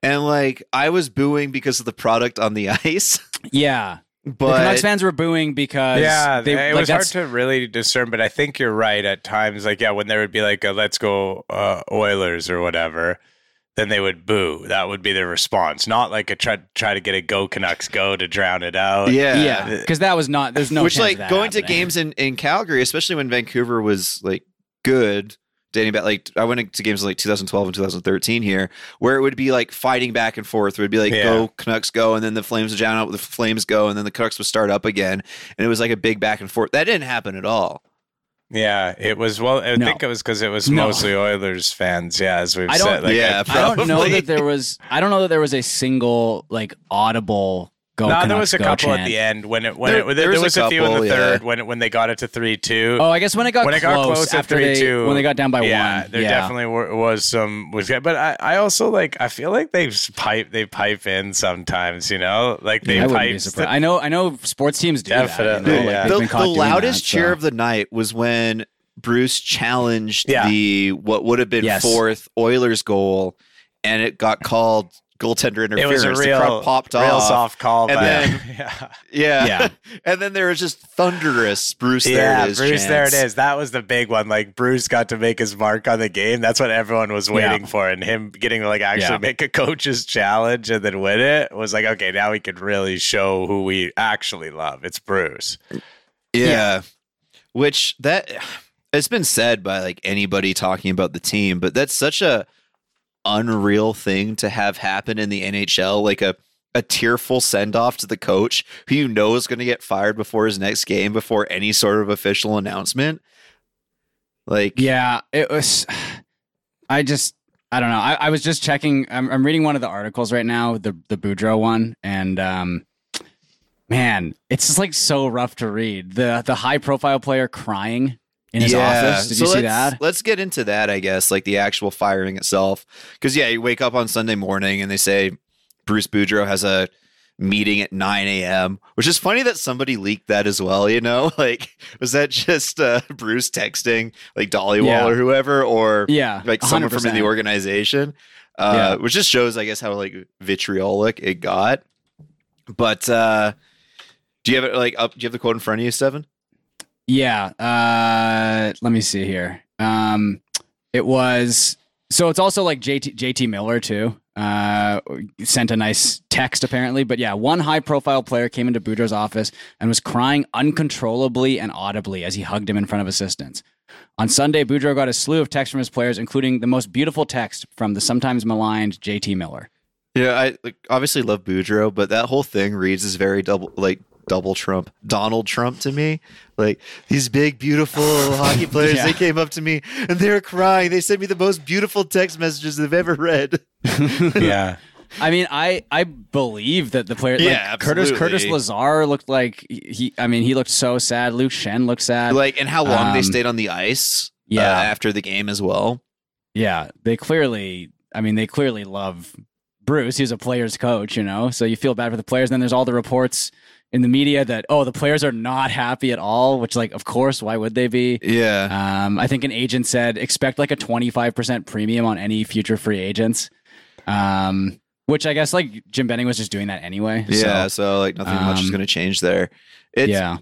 [SPEAKER 4] And like I was booing because of the product on the <laughs> ice,
[SPEAKER 5] yeah. The
[SPEAKER 4] but
[SPEAKER 5] Canucks fans were booing because
[SPEAKER 6] yeah,
[SPEAKER 5] they,
[SPEAKER 6] it
[SPEAKER 5] like,
[SPEAKER 6] was hard to really discern, but I think you're right at times. Like, yeah, when there would be like a "Let's go uh, Oilers" or whatever, then they would boo. That would be their response, not like a try try to get a "Go Canucks go" to drown it out.
[SPEAKER 4] yeah,
[SPEAKER 5] yeah, because that was not. There's no
[SPEAKER 4] which like
[SPEAKER 5] of that
[SPEAKER 4] going to games in in Calgary, especially when Vancouver was like good. Dating back, like I went to games in, like 2012 and 2013 here, where it would be like fighting back and forth. It would be like
[SPEAKER 6] Yeah.
[SPEAKER 4] go Canucks go, and then the Flames would down out, the Flames go, and then the Canucks would start up again, and it was like a big back and forth. That didn't happen at all.
[SPEAKER 6] Yeah, it was. Well, I
[SPEAKER 5] No.
[SPEAKER 6] think it was because it was
[SPEAKER 5] No.
[SPEAKER 6] mostly Oilers fans. Yeah, as we've
[SPEAKER 5] I don't-
[SPEAKER 6] said. Like,
[SPEAKER 4] Yeah,
[SPEAKER 5] I don't know that there was. I don't know that there was a single like audible go.
[SPEAKER 6] no, there was a couple
[SPEAKER 5] chant.
[SPEAKER 6] at the end when it when
[SPEAKER 4] There-
[SPEAKER 6] it, there,
[SPEAKER 4] there was
[SPEAKER 6] was,
[SPEAKER 4] a
[SPEAKER 6] a, few in
[SPEAKER 4] couple,
[SPEAKER 6] the
[SPEAKER 4] yeah.
[SPEAKER 6] third when when they got it to three two.
[SPEAKER 5] Oh, I guess when it got
[SPEAKER 6] when it
[SPEAKER 5] close,
[SPEAKER 6] got close to
[SPEAKER 5] after
[SPEAKER 6] three
[SPEAKER 5] they,
[SPEAKER 6] two,
[SPEAKER 5] when they got down by
[SPEAKER 6] yeah,
[SPEAKER 5] one.
[SPEAKER 6] there
[SPEAKER 5] yeah.
[SPEAKER 6] definitely were, was some. Was, good, but I, I also like. I feel like they pipe they pipe in sometimes. You know, like they
[SPEAKER 5] I wouldn't be
[SPEAKER 6] pipe.
[SPEAKER 5] surprised. I know. I know. Sports teams do
[SPEAKER 6] Definitely,
[SPEAKER 5] that. You know? like,
[SPEAKER 6] yeah.
[SPEAKER 5] they've
[SPEAKER 4] the
[SPEAKER 5] been
[SPEAKER 4] the loudest
[SPEAKER 5] that,
[SPEAKER 4] cheer
[SPEAKER 5] so.
[SPEAKER 4] of the night was when Bruce challenged
[SPEAKER 6] Yeah.
[SPEAKER 4] the what would have been
[SPEAKER 5] Yes.
[SPEAKER 4] fourth Oilers goal, and it got called goaltender interference.
[SPEAKER 6] it was a
[SPEAKER 4] the
[SPEAKER 6] real
[SPEAKER 4] crowd popped
[SPEAKER 6] real
[SPEAKER 4] off.
[SPEAKER 6] soft call.
[SPEAKER 4] And
[SPEAKER 6] by-
[SPEAKER 4] then- <laughs>
[SPEAKER 6] yeah,
[SPEAKER 4] Yeah.
[SPEAKER 5] Yeah. <laughs>
[SPEAKER 4] and then there was just thunderous Bruce there
[SPEAKER 6] yeah,
[SPEAKER 4] it is.
[SPEAKER 6] Bruce. There it
[SPEAKER 4] chants.
[SPEAKER 6] is. That was the big one. Like Bruce got to make his mark on the game. That's what everyone was waiting
[SPEAKER 5] Yeah.
[SPEAKER 6] for, and him getting to like actually
[SPEAKER 5] Yeah.
[SPEAKER 6] make a coach's challenge and then win it was like, okay, now we could really show who we actually love. It's Bruce.
[SPEAKER 4] Yeah. Which that it's been said by like anybody talking about the team, but that's such a unreal thing to have happen in the NHL, like a a tearful send off to the coach who you know is going to get fired before his next game, before any sort of official announcement. Like,
[SPEAKER 5] Yeah, it was. <sighs> I just, I don't know. I, I was just checking. I'm, I'm reading one of the articles right now, the the Boudreau one, and um, man, it's just like so rough to read. The the high profile player crying in his office. Did
[SPEAKER 4] so
[SPEAKER 5] you see
[SPEAKER 4] let's,
[SPEAKER 5] that?
[SPEAKER 4] Let's get into that, I guess, like the actual firing itself. Because yeah, you wake up on Sunday morning and they say Bruce Boudreau has a meeting at 9 a.m., which is funny that somebody leaked that as well. You know, <laughs> like was that just uh, Bruce texting like Dhaliwal
[SPEAKER 5] Yeah.
[SPEAKER 4] or whoever, or
[SPEAKER 5] Yeah,
[SPEAKER 4] like someone from
[SPEAKER 5] 100%.
[SPEAKER 4] the organization? Uh,
[SPEAKER 5] Yeah.
[SPEAKER 4] Which just shows, I guess, how like vitriolic it got. But uh, do you have it like up? Do you have the quote in front of you, Steven?
[SPEAKER 5] Yeah. Uh, let me see here. Um, it was so it's also like JT JT Miller too. Uh, sent a nice text apparently, but yeah, one high profile player came into Boudreau's office and was crying uncontrollably and audibly as he hugged him in front of assistants. On Sunday, Boudreau got a slew of texts from his players, including the most beautiful text from the sometimes maligned JT Miller.
[SPEAKER 4] Yeah, I like, obviously love Boudreau, but that whole thing reads as very double like double Trump, Donald Trump to me. Like these big, beautiful <laughs> hockey players,
[SPEAKER 5] Yeah.
[SPEAKER 4] they came up to me and they were crying. They sent me the most beautiful text messages they've ever read. <laughs>
[SPEAKER 6] yeah.
[SPEAKER 5] I mean, I I believe that the player,
[SPEAKER 4] Yeah,
[SPEAKER 5] like Curtis Curtis
[SPEAKER 4] absolutely.
[SPEAKER 5] Lazar looked like he. I mean, he looked so sad. Luke Schenn looked sad.
[SPEAKER 4] like, and how long they
[SPEAKER 5] Um,
[SPEAKER 4] stayed on the ice. uh,
[SPEAKER 5] yeah.
[SPEAKER 4] after the game as well.
[SPEAKER 5] Yeah, they clearly. I mean, they clearly love Bruce. He's a player's coach, you know. So you feel bad for the players. And Then there's all the reports in the media that oh, the players are not happy at all. Which, like, of course, why would they be?
[SPEAKER 4] Yeah,
[SPEAKER 5] Um, I think an agent said expect like a 25% premium on any future free agents. Um, which I guess like Jim Benning was just doing that anyway.
[SPEAKER 4] yeah.
[SPEAKER 5] So,
[SPEAKER 4] So, like nothing much is
[SPEAKER 5] um,
[SPEAKER 4] going to change there. It's,
[SPEAKER 5] yeah.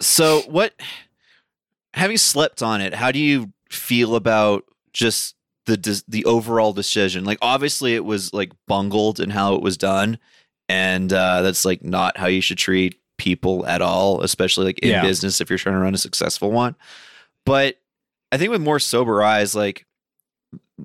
[SPEAKER 4] So what? Having slept on it, how do you feel about just the the overall decision? Like, obviously, it was like bungled in how it was done, and uh, that's like not how you should treat people at all, especially like in
[SPEAKER 5] Yeah.
[SPEAKER 4] business if you're trying to run a successful one. But I think with more sober eyes, like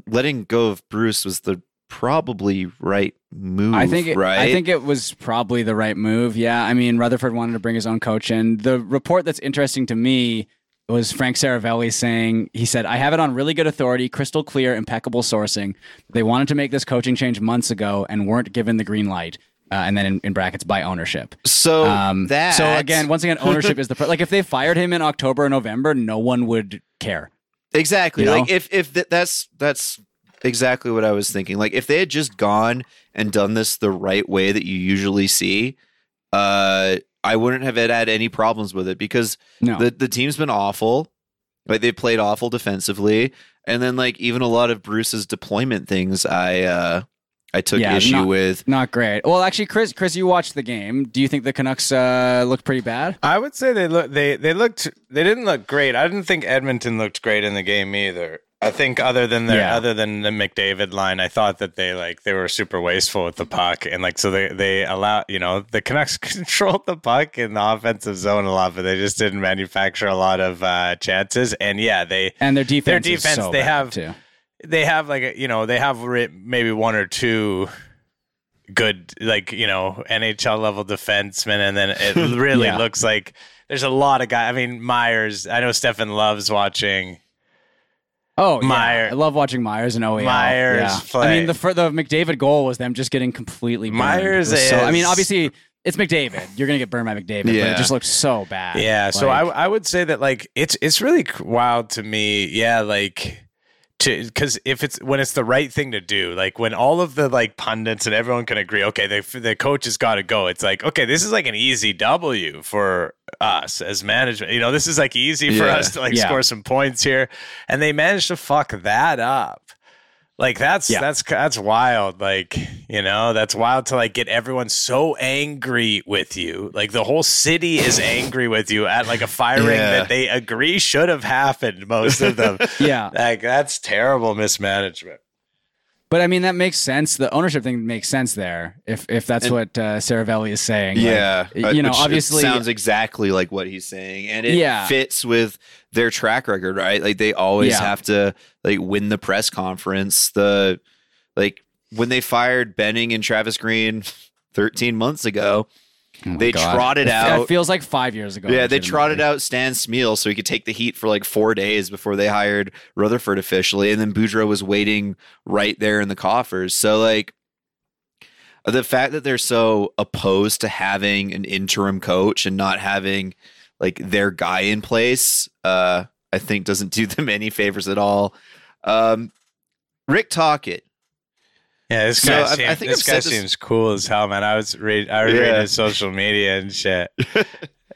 [SPEAKER 4] letting go of Bruce was the probably right move.
[SPEAKER 5] I think it,
[SPEAKER 4] right.
[SPEAKER 5] I think it was probably the right move. Yeah, I mean Rutherford wanted to bring his own coach in. The report that's interesting to me was Frank Seravalli saying he said I have it on really good authority, crystal clear, impeccable sourcing. They wanted to make this coaching change months ago and weren't given the green light. Uh, and then in, in brackets by ownership.
[SPEAKER 4] so.
[SPEAKER 5] Um,
[SPEAKER 4] that
[SPEAKER 5] so again, once again, <laughs> ownership is the pr- like if they fired him in October or November, no one would care.
[SPEAKER 4] Exactly.
[SPEAKER 5] You know?
[SPEAKER 4] Like if if th- that's that's exactly what I was thinking. Like if they had just gone and done this the right way that you usually see, uh I wouldn't have had any problems with it because
[SPEAKER 5] No,
[SPEAKER 4] the the team's been awful. Like they played awful defensively, and then like even a lot of Bruce's deployment things, I uh I took
[SPEAKER 5] Yeah,
[SPEAKER 4] issue
[SPEAKER 5] not-
[SPEAKER 4] with.
[SPEAKER 5] not great. Well, actually, Chris, Chris, you watched the game. Do you think the Canucks uh, looked pretty bad?
[SPEAKER 6] I would say they look they they looked they didn't look great. I didn't think Edmonton looked great in the game either. I think other than their
[SPEAKER 5] Yeah.
[SPEAKER 6] other than the McDavid line, I thought that they like they were super wasteful with the puck and like so they they allow you know the Canucks <laughs> controlled the puck in the offensive zone a lot, but they just didn't manufacture a lot of uh, chances. And yeah, they
[SPEAKER 5] And their defense,
[SPEAKER 6] Their
[SPEAKER 5] is
[SPEAKER 6] defense,
[SPEAKER 5] so
[SPEAKER 6] they
[SPEAKER 5] bad,
[SPEAKER 6] have-
[SPEAKER 5] too.
[SPEAKER 6] They have like a, you know they have maybe one or two good like you know NHL level defensemen, and then it <laughs> really
[SPEAKER 5] Yeah.
[SPEAKER 6] looks like there's a lot of guys. I mean Myers. I know Stefan loves watching.
[SPEAKER 5] Oh, yeah. I love watching Myers and OEL.
[SPEAKER 6] Myers
[SPEAKER 5] yeah.
[SPEAKER 6] play.
[SPEAKER 5] I mean, the the McDavid goal was them just getting completely burned.
[SPEAKER 6] Myers
[SPEAKER 5] so, I mean, obviously, it's McDavid. You're gonna get burned by McDavid, but
[SPEAKER 4] Yeah.
[SPEAKER 5] it just looks so bad.
[SPEAKER 6] Yeah, so I I would say that like it's it's really wild to me. Yeah, like to because if it's when it's the right thing to do, like when all of the like pundits and everyone can agree, okay, the the coach has got to go. It's like okay, this is like an easy W for us as management. You know, this is like easy for
[SPEAKER 4] Yeah.
[SPEAKER 6] us to like
[SPEAKER 5] Yeah.
[SPEAKER 6] score some points here, and they managed to fuck that up. Like that's
[SPEAKER 5] Yeah.
[SPEAKER 6] that's that's wild. Like you know, that's wild to like get everyone so angry with you. Like the whole city is angry with you at like a firing
[SPEAKER 4] Yeah.
[SPEAKER 6] that they agree should have happened. Most of them. <laughs>
[SPEAKER 5] yeah.
[SPEAKER 6] like that's terrible mismanagement.
[SPEAKER 5] But I mean, that makes sense. The ownership thing makes sense there. If if that's
[SPEAKER 4] And-
[SPEAKER 5] what uh, Seravalli is saying.
[SPEAKER 4] Yeah, uh,
[SPEAKER 5] you know, obviously,
[SPEAKER 4] sounds exactly like what he's saying, and it
[SPEAKER 5] Yeah.
[SPEAKER 4] fits with their track record, right? Like they always
[SPEAKER 5] Yeah.
[SPEAKER 4] have to like win the press conference. The like when they fired Benning and Travis Green <laughs> 13 months ago,
[SPEAKER 5] Oh
[SPEAKER 4] they
[SPEAKER 5] God.
[SPEAKER 4] trotted
[SPEAKER 5] It-
[SPEAKER 4] out.
[SPEAKER 5] It feels like five years ago.
[SPEAKER 4] yeah, they trotted out Stan Smyl so he could take the heat for like four days before they hired Rutherford officially, and then Boudreau was waiting right there in the coffers. So like the fact that they're so opposed to having an interim coach and not having like their guy in place, uh, I think doesn't do them <laughs> any favors at all. Um, Rick Tocchet.
[SPEAKER 6] Yeah, this
[SPEAKER 4] So,
[SPEAKER 6] guy,
[SPEAKER 4] I- I
[SPEAKER 6] seems,
[SPEAKER 4] think
[SPEAKER 6] this guy
[SPEAKER 4] said this-
[SPEAKER 6] seems cool as hell, man. I was read, I was
[SPEAKER 4] Yeah.
[SPEAKER 6] reading his social media and shit. <laughs>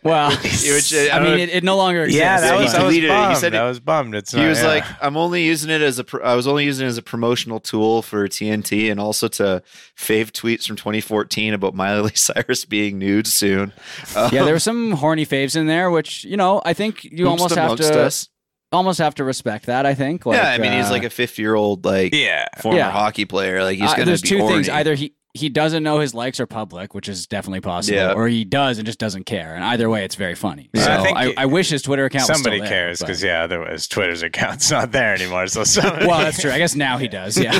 [SPEAKER 5] Well,
[SPEAKER 4] Which, <laughs> I
[SPEAKER 5] I mean, it, it no longer exists.
[SPEAKER 6] yeah, that
[SPEAKER 4] he
[SPEAKER 6] was, I was
[SPEAKER 4] deleted it. He said it-
[SPEAKER 6] I was bummed. It's
[SPEAKER 4] he
[SPEAKER 6] not,
[SPEAKER 4] was
[SPEAKER 6] yeah.
[SPEAKER 4] like, "I'm only using it as a. Pr- I was only using it as a promotional tool for TNT, and also to fave tweets from 2014 about Miley <laughs> Cyrus being nude soon." Um,
[SPEAKER 5] yeah, there were some horny faves in there, which you know, I think you almost have to
[SPEAKER 4] us.
[SPEAKER 5] Almost have to respect that. I think. Like,
[SPEAKER 4] yeah, I mean, he's
[SPEAKER 5] uh,
[SPEAKER 4] like a 50 year old like
[SPEAKER 6] yeah.
[SPEAKER 4] former
[SPEAKER 5] Yeah.
[SPEAKER 4] hockey player. Like he's
[SPEAKER 5] uh,
[SPEAKER 4] gonna
[SPEAKER 5] there's
[SPEAKER 4] be
[SPEAKER 5] two
[SPEAKER 4] horny.
[SPEAKER 5] things. Either he he doesn't know his likes are public, which is definitely possible,
[SPEAKER 4] Yeah.
[SPEAKER 5] or he does and just doesn't care. And either way, it's very funny.
[SPEAKER 6] Yeah.
[SPEAKER 5] So
[SPEAKER 6] I think
[SPEAKER 5] I, I wish his Twitter account was
[SPEAKER 6] Somebody
[SPEAKER 5] there,
[SPEAKER 6] cares because yeah, otherwise Twitter's account's not there anymore. So <laughs> somebody,
[SPEAKER 5] well, that's true. I guess now he does. Yeah.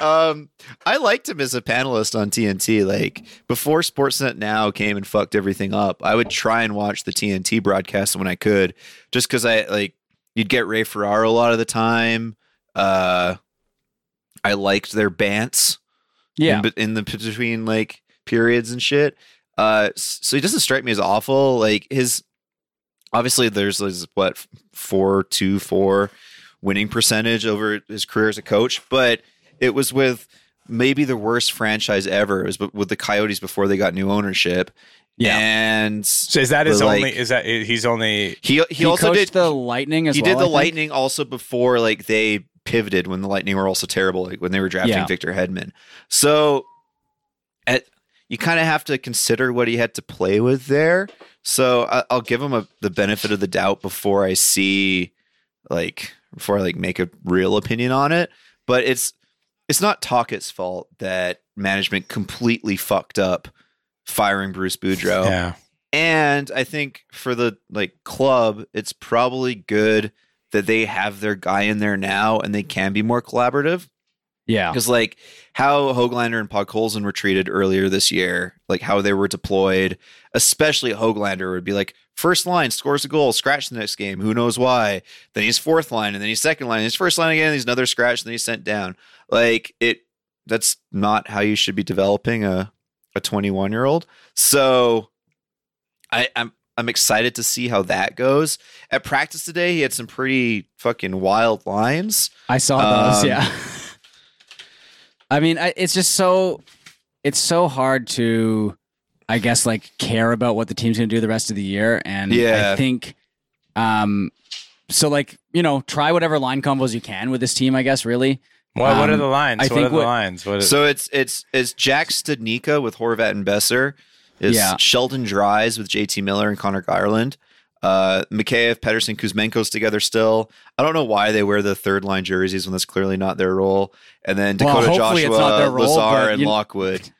[SPEAKER 4] um, I liked him as a panelist on TNT. Like before Sportsnet Now came and fucked everything up, I would try and watch the TNT broadcast when I could, just because I like you'd get Ray Ferraro a lot of the time. Uh, I liked their bants.
[SPEAKER 5] yeah.
[SPEAKER 4] in, in the between like periods and shit. Uh, so he doesn't strike me as awful. Like his, obviously there's this what four two four winning percentage over his career as a coach, but it was with maybe the worst franchise ever. It was with the Coyotes before they got new ownership.
[SPEAKER 5] Yeah.
[SPEAKER 4] and
[SPEAKER 6] So is that his
[SPEAKER 4] like-
[SPEAKER 6] only? Is that he's only?
[SPEAKER 4] he he,
[SPEAKER 5] He,
[SPEAKER 4] also did
[SPEAKER 5] the Lightning as
[SPEAKER 4] he
[SPEAKER 5] well.
[SPEAKER 4] did the
[SPEAKER 5] I think.
[SPEAKER 4] Lightning also before like they pivoted when the Lightning were also terrible, like when they were drafting
[SPEAKER 5] Yeah.
[SPEAKER 4] Victor Hedman. So at you kind of have to consider what he had to play with there. So I, I'll give him a, the benefit of the doubt before I see like before I like make a real opinion on it. But it's it's not Tocchet's fault that management completely fucked up firing Bruce Boudreau.
[SPEAKER 6] Yeah.
[SPEAKER 4] And I think for the like club, it's probably good that they have their guy in there now and they can be more collaborative.
[SPEAKER 5] Yeah.
[SPEAKER 4] Because like how Hoglander and Podkolzin were treated earlier this year, like how they were deployed, especially Hoglander would be like first line scores a goal, scratch the next game, who knows why. Then he's fourth line, and then he's second line, and he's first line again, he's another scratch, and then he's sent down. Like it, that's not how you should be developing a a 21 year old. So I, I'm I'm excited to see how that goes. At practice today, he had some pretty fucking wild lines.
[SPEAKER 5] I saw those.
[SPEAKER 4] Um,
[SPEAKER 5] yeah. <laughs> I mean, I, it's just so it's so hard to, I guess, like care about what the team's going to do the rest of the year, and
[SPEAKER 4] Yeah.
[SPEAKER 5] I think, um, so like you know, try whatever line combos you can with this team. I guess really.
[SPEAKER 6] What What are
[SPEAKER 5] Um,
[SPEAKER 6] the lines?
[SPEAKER 5] I
[SPEAKER 6] what
[SPEAKER 5] think
[SPEAKER 6] are the
[SPEAKER 5] what-
[SPEAKER 6] lines? What?
[SPEAKER 4] So it's it's it's Jack Studnicka with Horvat and Boeser. It's
[SPEAKER 5] Yeah.
[SPEAKER 4] Sheldon Dries with JT Miller and Conor Garland. Uh, Mikheyev, Pettersson, Kuzmenko's together still. I don't know why they wear the third line jerseys when that's clearly not their role. And then Dakota
[SPEAKER 5] hopefully
[SPEAKER 4] Joshua,
[SPEAKER 5] it's not their role,
[SPEAKER 4] Lazar, and Lockwood.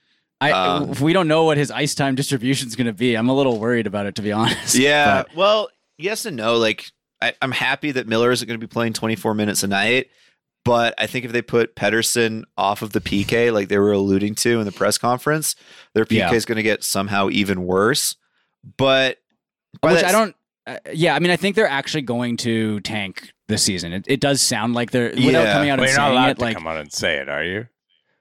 [SPEAKER 5] I
[SPEAKER 4] Um,
[SPEAKER 5] if we don't know what his ice time distribution is going to be. I'm a little worried about it, to be <laughs> honest.
[SPEAKER 4] Yeah.
[SPEAKER 5] But-
[SPEAKER 4] well, yes and no. Like I, I'm happy that Miller isn't going to be playing 24 minutes a night. But I think if they put Pettersson off of the PK, like they were alluding to in the press conference, their PK
[SPEAKER 5] Yeah.
[SPEAKER 4] is going to get somehow even worse. But
[SPEAKER 5] which
[SPEAKER 4] that
[SPEAKER 5] I don't. Uh, yeah, I mean, I think they're actually going to tank this season. It, it does sound like they're without coming out
[SPEAKER 6] well,
[SPEAKER 5] and
[SPEAKER 6] you're not
[SPEAKER 5] saying
[SPEAKER 6] allowed
[SPEAKER 5] it.
[SPEAKER 6] to
[SPEAKER 5] Like,
[SPEAKER 6] come out and say it, are you?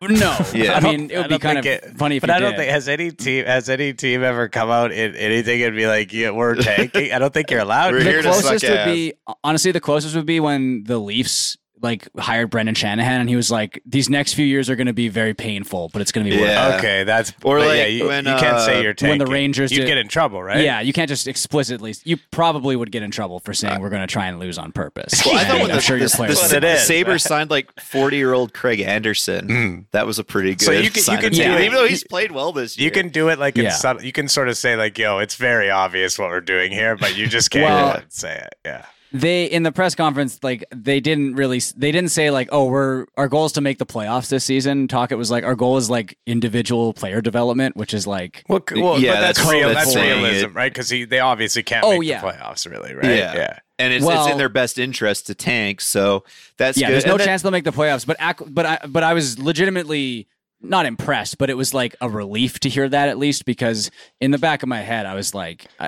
[SPEAKER 5] no, <laughs>
[SPEAKER 4] Yeah.
[SPEAKER 5] I mean, it would be
[SPEAKER 6] don't
[SPEAKER 5] kind of
[SPEAKER 6] think it-
[SPEAKER 5] funny if
[SPEAKER 6] but
[SPEAKER 5] you
[SPEAKER 6] I don't
[SPEAKER 5] did.
[SPEAKER 6] think has any team has any team ever come out in anything and be like, "Yeah, we're tanking." I don't think you're allowed.
[SPEAKER 4] We're
[SPEAKER 6] to.
[SPEAKER 4] here
[SPEAKER 5] the
[SPEAKER 4] to suck
[SPEAKER 5] closest would
[SPEAKER 4] ass.
[SPEAKER 5] be honestly the closest would be when the Leafs like hired Brendan Shanahan and he was like these next few years are going to be very painful but it's going to be worth it.
[SPEAKER 6] Okay, that's
[SPEAKER 4] Or
[SPEAKER 6] but
[SPEAKER 4] like
[SPEAKER 6] yeah, you,
[SPEAKER 4] when,
[SPEAKER 6] you can't
[SPEAKER 4] uh,
[SPEAKER 6] say you're tanking.
[SPEAKER 5] when the Rangers
[SPEAKER 6] you get in trouble, right?
[SPEAKER 5] Yeah, you can't just explicitly. You probably would get in trouble for saying we're going to try and lose on purpose.
[SPEAKER 4] Well, I thought <laughs>
[SPEAKER 5] And
[SPEAKER 4] when
[SPEAKER 5] I'm
[SPEAKER 4] the,
[SPEAKER 5] sure your
[SPEAKER 4] the,
[SPEAKER 5] players.
[SPEAKER 4] the,
[SPEAKER 6] That's
[SPEAKER 4] the. Sabres signed like 40 year old Craig Anderson.
[SPEAKER 6] Mm.
[SPEAKER 4] That was a pretty good
[SPEAKER 6] So you can- you can
[SPEAKER 5] do it.
[SPEAKER 4] Even though he's played well this year.
[SPEAKER 6] You can do it like
[SPEAKER 5] Yeah.
[SPEAKER 6] it's subtle. You can sort of say like, "Yo, it's very obvious what we're doing here," but you just can't
[SPEAKER 5] Well-
[SPEAKER 6] say it. Yeah.
[SPEAKER 5] They in the press conference like they didn't really they didn't say like oh we're our goal is to make the playoffs this season talk it was like our goal is like individual player development which is like
[SPEAKER 6] Well, c- well
[SPEAKER 4] Yeah,
[SPEAKER 6] but that's,
[SPEAKER 4] that's-
[SPEAKER 6] real.
[SPEAKER 4] that's
[SPEAKER 6] That's, realism,
[SPEAKER 4] it.
[SPEAKER 6] right? Because they obviously can't
[SPEAKER 5] Oh,
[SPEAKER 6] make
[SPEAKER 5] yeah.
[SPEAKER 6] the playoffs, really, right?
[SPEAKER 4] Yeah. And it's, it's in their best interest to tank, so that's
[SPEAKER 5] yeah
[SPEAKER 4] good.
[SPEAKER 5] there's no
[SPEAKER 4] And then-
[SPEAKER 5] chance they'll make the playoffs but ac- but I but I was legitimately not impressed but it was like a relief to hear that at least because in the back of my head I was like I,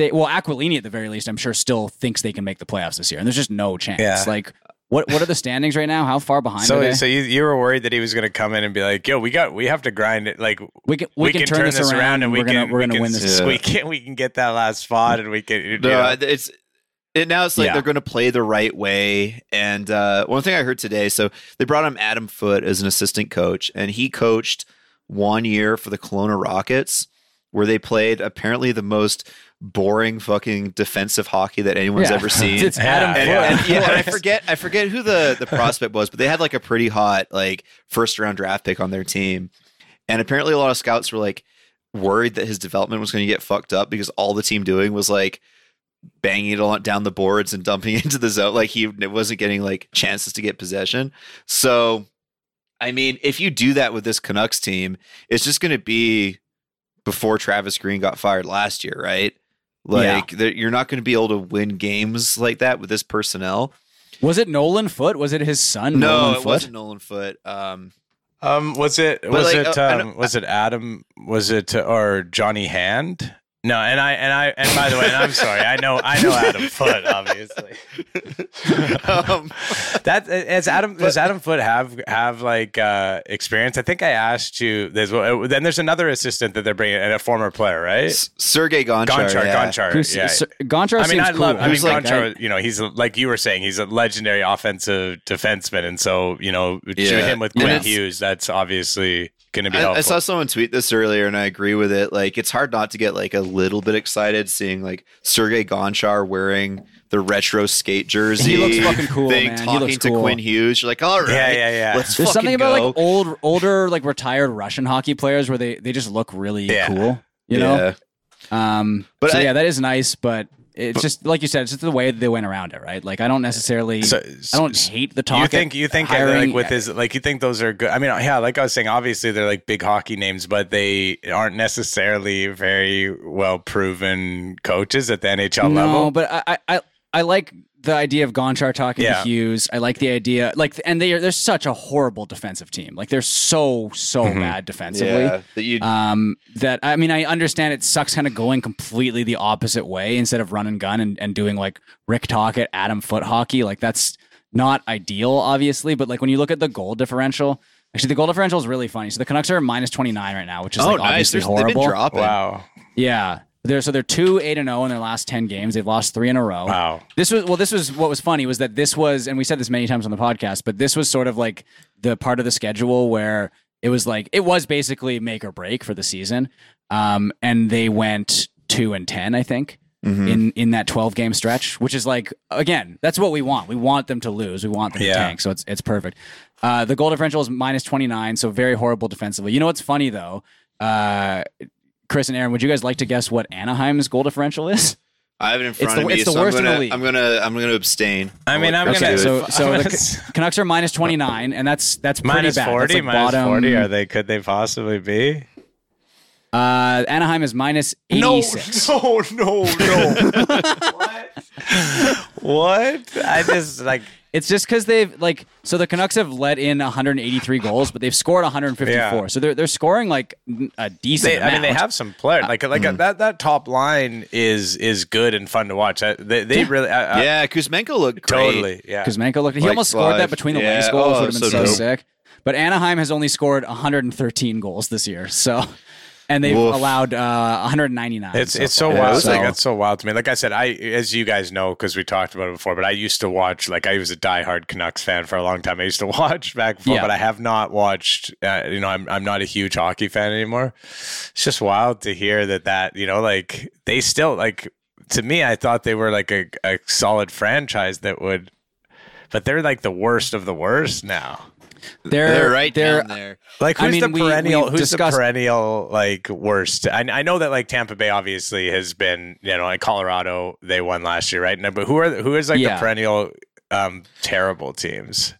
[SPEAKER 5] they well Aquilini at the very least I'm sure still thinks they can make the playoffs this year and there's just no chance
[SPEAKER 6] Yeah.
[SPEAKER 5] like what what are the standings right now how far behind are
[SPEAKER 6] So,
[SPEAKER 5] they?
[SPEAKER 6] so you, you were worried that he was going to come in and be like, "Yo, we got, we have to grind it. Like,
[SPEAKER 5] we can we, can, turn, this around, and
[SPEAKER 6] we
[SPEAKER 5] we're gonna
[SPEAKER 6] can,
[SPEAKER 5] we're gonna
[SPEAKER 6] can
[SPEAKER 5] win this
[SPEAKER 4] Yeah.
[SPEAKER 6] We can, we can get that last spot, and we can. You
[SPEAKER 4] No,
[SPEAKER 6] know.
[SPEAKER 4] it's it, now it's like
[SPEAKER 5] Yeah.
[SPEAKER 4] they're going to play the right way. And uh, one thing I heard today, so they brought him Adam Foote as an assistant coach, and he coached one year for the Kelowna Rockets, where they played apparently the most boring fucking defensive hockey that anyone's
[SPEAKER 5] Yeah.
[SPEAKER 4] ever <laughs> seen.
[SPEAKER 5] It's Adam
[SPEAKER 4] and,
[SPEAKER 5] Foote.
[SPEAKER 4] and- yeah, and I forget I forget who the the prospect was, but they had like a pretty hot like first round draft pick on their team, and apparently a lot of scouts were like worried that his development was going to get fucked up because all the team doing was like banging it on down the boards and dumping <laughs> into the zone. Like he wasn't getting like chances to get possession. So, I mean, if you do that with this Canucks team, it's just going to be before Travis Green got fired last year, right? Like that you're not going to be able to win games like that with this personnel.
[SPEAKER 5] Was it Nolan Foote? Was it his son?
[SPEAKER 4] No,
[SPEAKER 5] Nolan
[SPEAKER 4] it
[SPEAKER 5] Foote?
[SPEAKER 4] wasn't Nolan Foote. Um,
[SPEAKER 6] Um, was it was
[SPEAKER 4] like,
[SPEAKER 6] it
[SPEAKER 4] uh,
[SPEAKER 6] um, was it Adam? Was it uh, or Johnny Hand? No, and I and I and by the way, and I'm sorry, I know I know Adam <laughs> Foote, obviously. <laughs>
[SPEAKER 4] um,
[SPEAKER 6] That as Adam does Adam Foote have have like uh, experience? I think I asked you. There's then there's another assistant that they're bringing and a former player, right?
[SPEAKER 4] S- Sergey Gonchar.
[SPEAKER 6] Gonchar,
[SPEAKER 4] yeah.
[SPEAKER 6] Gonchar,
[SPEAKER 5] Who's-
[SPEAKER 6] yeah.
[SPEAKER 5] Sir- Gonchar
[SPEAKER 6] I mean,
[SPEAKER 5] seems
[SPEAKER 6] I
[SPEAKER 5] cool.
[SPEAKER 6] love. I mean,
[SPEAKER 4] like-
[SPEAKER 6] Gonchar. You know, he's a, like you were saying, he's a legendary offensive defenseman, and so you know,
[SPEAKER 4] Yeah.
[SPEAKER 6] him with
[SPEAKER 4] And
[SPEAKER 6] Quinn Hughes, that's obviously going to be
[SPEAKER 4] I,
[SPEAKER 6] helpful.
[SPEAKER 4] I saw someone tweet this earlier, and I agree with it. Like, it's hard not to get like a little bit excited seeing like Sergey Gonchar wearing the retro skate jersey.
[SPEAKER 5] He looks fucking <laughs> cool,
[SPEAKER 4] Thing,
[SPEAKER 5] man. He
[SPEAKER 4] talking
[SPEAKER 5] looks
[SPEAKER 4] to
[SPEAKER 5] cool.
[SPEAKER 4] Quinn Hughes. You're like, all right,
[SPEAKER 6] Yeah, yeah, yeah.
[SPEAKER 4] Let's
[SPEAKER 5] There's something about
[SPEAKER 4] go.
[SPEAKER 5] like old, older, like retired Russian hockey players where they they just look really
[SPEAKER 6] Yeah.
[SPEAKER 5] cool. You know. Um.
[SPEAKER 4] But
[SPEAKER 5] so
[SPEAKER 4] I-
[SPEAKER 5] yeah, that is nice, but it's just like you said, it's just the way they went around it, right? Like I don't necessarily,
[SPEAKER 6] So-
[SPEAKER 5] I don't hate the talk.
[SPEAKER 6] You think you think
[SPEAKER 5] hiring,
[SPEAKER 6] like with his like you think those are good? I mean, yeah, like I was saying, obviously they're like big hockey names, but they aren't necessarily very well proven coaches at the NHL
[SPEAKER 5] no,
[SPEAKER 6] level.
[SPEAKER 5] but I, I, I like the idea of Gonchar talking
[SPEAKER 6] Yeah.
[SPEAKER 5] to Hughes. I like the idea, like, and they are they're such a horrible defensive team. Like they're so so
[SPEAKER 6] Mm-hmm.
[SPEAKER 5] bad defensively.
[SPEAKER 4] Yeah, that you
[SPEAKER 5] um, that I mean, I understand it sucks kind of going completely the opposite way instead of run and gun and, and doing like Rick Tocchet, Adam Foote hockey. Like that's not ideal, obviously. But like when you look at the goal differential, actually the goal differential is really funny. So the Canucks are minus twenty nine right now, which is
[SPEAKER 4] oh,
[SPEAKER 5] like
[SPEAKER 4] nice.
[SPEAKER 5] obviously
[SPEAKER 4] There's, they've been
[SPEAKER 5] horrible.
[SPEAKER 4] dropping.
[SPEAKER 6] wow,
[SPEAKER 5] Yeah. They're, so they're two eight and zero in their last ten games. They've lost three in a row.
[SPEAKER 6] wow.
[SPEAKER 5] This was well. This was what was funny was that this was, and we said this many times on the podcast, but this was sort of like the part of the schedule where it was like it was basically make or break for the season. Um, and they went two and ten, I think,
[SPEAKER 4] Mm-hmm.
[SPEAKER 5] in in that twelve game stretch, which is like again, that's what we want. We want them to lose. We want them
[SPEAKER 6] Yeah.
[SPEAKER 5] to tank. So it's it's perfect. Uh, the goal differential is minus twenty nine, so very horrible defensively. You know what's funny though? Uh, Chris and Aaron, would you guys like to guess what Anaheim's goal differential is?
[SPEAKER 4] I have it in
[SPEAKER 5] It's
[SPEAKER 4] front
[SPEAKER 5] the-
[SPEAKER 4] of me,
[SPEAKER 5] it's the
[SPEAKER 4] so
[SPEAKER 5] worst
[SPEAKER 4] I'm
[SPEAKER 5] in the
[SPEAKER 4] gonna,
[SPEAKER 5] league.
[SPEAKER 4] I'm gonna, I'm gonna abstain.
[SPEAKER 6] I mean, I'm gonna-
[SPEAKER 4] do
[SPEAKER 5] so
[SPEAKER 4] it. <laughs>
[SPEAKER 5] so
[SPEAKER 6] I'm
[SPEAKER 5] the
[SPEAKER 6] gonna-
[SPEAKER 5] Ca- Canucks are minus 29 and that's that's pretty
[SPEAKER 6] Minus
[SPEAKER 5] bad. That's
[SPEAKER 6] forty,
[SPEAKER 5] like
[SPEAKER 6] minus
[SPEAKER 5] bottom,
[SPEAKER 6] forty. Are they? Could they possibly be?
[SPEAKER 5] Uh, Anaheim is minus 86.
[SPEAKER 6] No, no, <laughs> no, no. <laughs> what? What? I just like
[SPEAKER 5] It's just because they've like so the Canucks have let in 183 goals, but they've scored 154.
[SPEAKER 6] Yeah.
[SPEAKER 5] So they're they're scoring like a decent.
[SPEAKER 6] They, I mean, they have some players like like
[SPEAKER 4] Mm-hmm.
[SPEAKER 6] that. That top line is is good and fun to watch. Uh, They, they really, uh, uh,
[SPEAKER 4] yeah, Kuzmenko looked great.
[SPEAKER 6] totally, yeah.
[SPEAKER 5] Kuzmenko looked. He
[SPEAKER 4] Like
[SPEAKER 5] almost scored that between the
[SPEAKER 4] Yeah.
[SPEAKER 5] legs goals.
[SPEAKER 4] Oh,
[SPEAKER 5] would have been
[SPEAKER 4] so
[SPEAKER 5] so, sick. But Anaheim has only scored 113 goals this year. So, and they've
[SPEAKER 4] Woof.
[SPEAKER 5] allowed uh, 199.
[SPEAKER 6] It's it's so
[SPEAKER 5] far.
[SPEAKER 6] wild.
[SPEAKER 4] it's
[SPEAKER 6] like,
[SPEAKER 5] So-
[SPEAKER 6] that's so wild to me. Like I said, I as you guys know because we talked about it before, but I used to watch. Like I was a diehard Canucks fan for a long time. I used to <laughs> watch back before,
[SPEAKER 5] Yeah.
[SPEAKER 6] but I have not watched. Uh, you know, I'm I'm not a huge hockey fan anymore. It's just wild to hear that that you know, like they still like. To me, I thought they were like a, a solid franchise that would, but they're like the worst of the worst now.
[SPEAKER 5] They're,
[SPEAKER 4] They're right
[SPEAKER 5] they're,
[SPEAKER 4] down there.
[SPEAKER 6] Like
[SPEAKER 5] I
[SPEAKER 6] who's
[SPEAKER 5] mean,
[SPEAKER 6] the perennial?
[SPEAKER 5] we've
[SPEAKER 6] who's
[SPEAKER 5] discussed-
[SPEAKER 6] the perennial like worst? I, I know that like Tampa Bay obviously has been you know like Colorado they won last year, right? No, But who are the- who is like
[SPEAKER 5] Yeah.
[SPEAKER 6] the perennial um, terrible teams?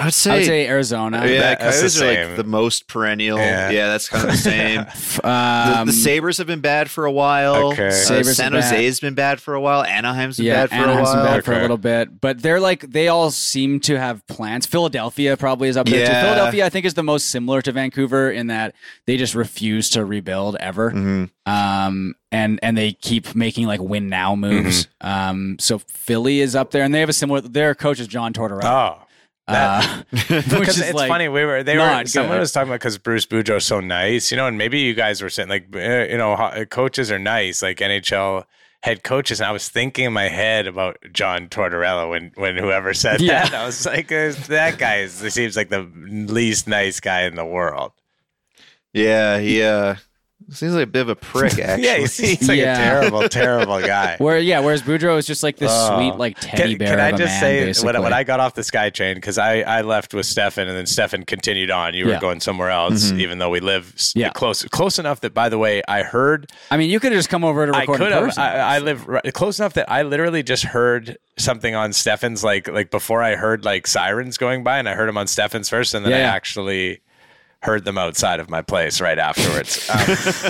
[SPEAKER 4] I would say,
[SPEAKER 5] I would say Arizona.
[SPEAKER 4] yeah,
[SPEAKER 6] that- that's
[SPEAKER 4] Coyotes
[SPEAKER 6] the
[SPEAKER 4] are like the most perennial.
[SPEAKER 6] Yeah.
[SPEAKER 4] Yeah, that's kind of the same. <laughs> the,
[SPEAKER 5] Um,
[SPEAKER 4] the Sabres have been bad for a while.
[SPEAKER 6] Okay.
[SPEAKER 4] Uh, San. Jose's been bad for a while. Anaheim's been
[SPEAKER 5] yeah,
[SPEAKER 4] bad for
[SPEAKER 5] Anaheim's
[SPEAKER 4] a
[SPEAKER 5] been
[SPEAKER 4] while.
[SPEAKER 5] bad for a little bit, but they're like they all seem to have plans. Philadelphia probably is up there too. Philadelphia, I think, is the most similar to Vancouver in that they just refuse to rebuild ever,
[SPEAKER 4] Mhm.
[SPEAKER 5] um, and and they keep making like win now moves.
[SPEAKER 4] Mm-hmm.
[SPEAKER 5] Um, so Philly is up there, and they have a similar. Their coach is John Tortorella.
[SPEAKER 6] Oh.
[SPEAKER 5] Uh, <laughs> <laughs> which
[SPEAKER 6] Because
[SPEAKER 5] is
[SPEAKER 6] it's
[SPEAKER 5] like,
[SPEAKER 6] funny, we were they were someone
[SPEAKER 5] good.
[SPEAKER 6] was talking about because Bruce Boudreau's so nice, you know, and maybe you guys were saying like uh, you know coaches are nice, like NHL head coaches, and I was thinking in my head about John Tortorella when when whoever said
[SPEAKER 5] Yeah.
[SPEAKER 6] that, I was like, uh, that guy is, seems like the least nice guy in the world.
[SPEAKER 4] Yeah, he uh, seems like a bit of a prick. Actually, <laughs>
[SPEAKER 6] Yeah, he seems like <laughs>
[SPEAKER 5] Yeah.
[SPEAKER 6] a terrible, terrible guy. <laughs>
[SPEAKER 5] Where yeah, whereas Boudreau is just like this
[SPEAKER 6] Oh.
[SPEAKER 5] sweet like teddy
[SPEAKER 6] Can,
[SPEAKER 5] bear
[SPEAKER 6] can I
[SPEAKER 5] of a
[SPEAKER 6] just
[SPEAKER 5] man,
[SPEAKER 6] say
[SPEAKER 5] basically.
[SPEAKER 6] when, when I got off the SkyTrain because I, I left with Stefan and then Stefan continued on. You were
[SPEAKER 5] Yeah.
[SPEAKER 6] going somewhere else, mm-hmm. even though we live
[SPEAKER 5] Yeah.
[SPEAKER 6] close close enough that by the way I heard
[SPEAKER 5] I mean, you could have just come over to record in
[SPEAKER 6] could have. I, I live right, close enough that I literally just heard something on Stefan's like like before I heard like sirens going by and I heard him on Stefan's first and then
[SPEAKER 5] Yeah,
[SPEAKER 6] I actually heard them outside of my place right afterwards. Um,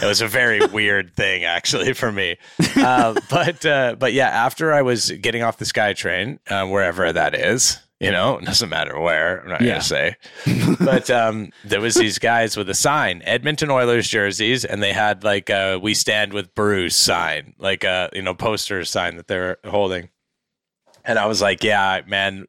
[SPEAKER 6] it was a very <laughs> weird thing actually for me. Uh, but uh, but yeah, after I was getting off the SkyTrain, uh, wherever that is. You know, it <laughs> doesn't matter where. I'm not
[SPEAKER 5] Yeah.
[SPEAKER 6] gonna say, <laughs> but um, there was these guys with a sign, Edmonton Oilers jerseys, and they had like a "We Stand with Bruce" sign, like a you know poster sign that they're holding. And I was like, yeah, man,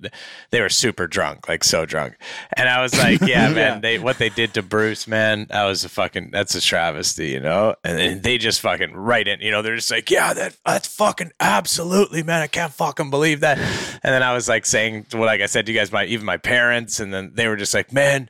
[SPEAKER 6] they were super drunk, like so drunk. And I was like, <laughs> yeah, man, they what they did to Bruce, man, that was a fucking that's a travesty, you know. And then they just fucking right in, you know, they're just like, yeah, that that's fucking absolutely, man, I can't fucking believe that. And then I was like saying, well, like I said to you guys, my even my parents, and then they were just like, man,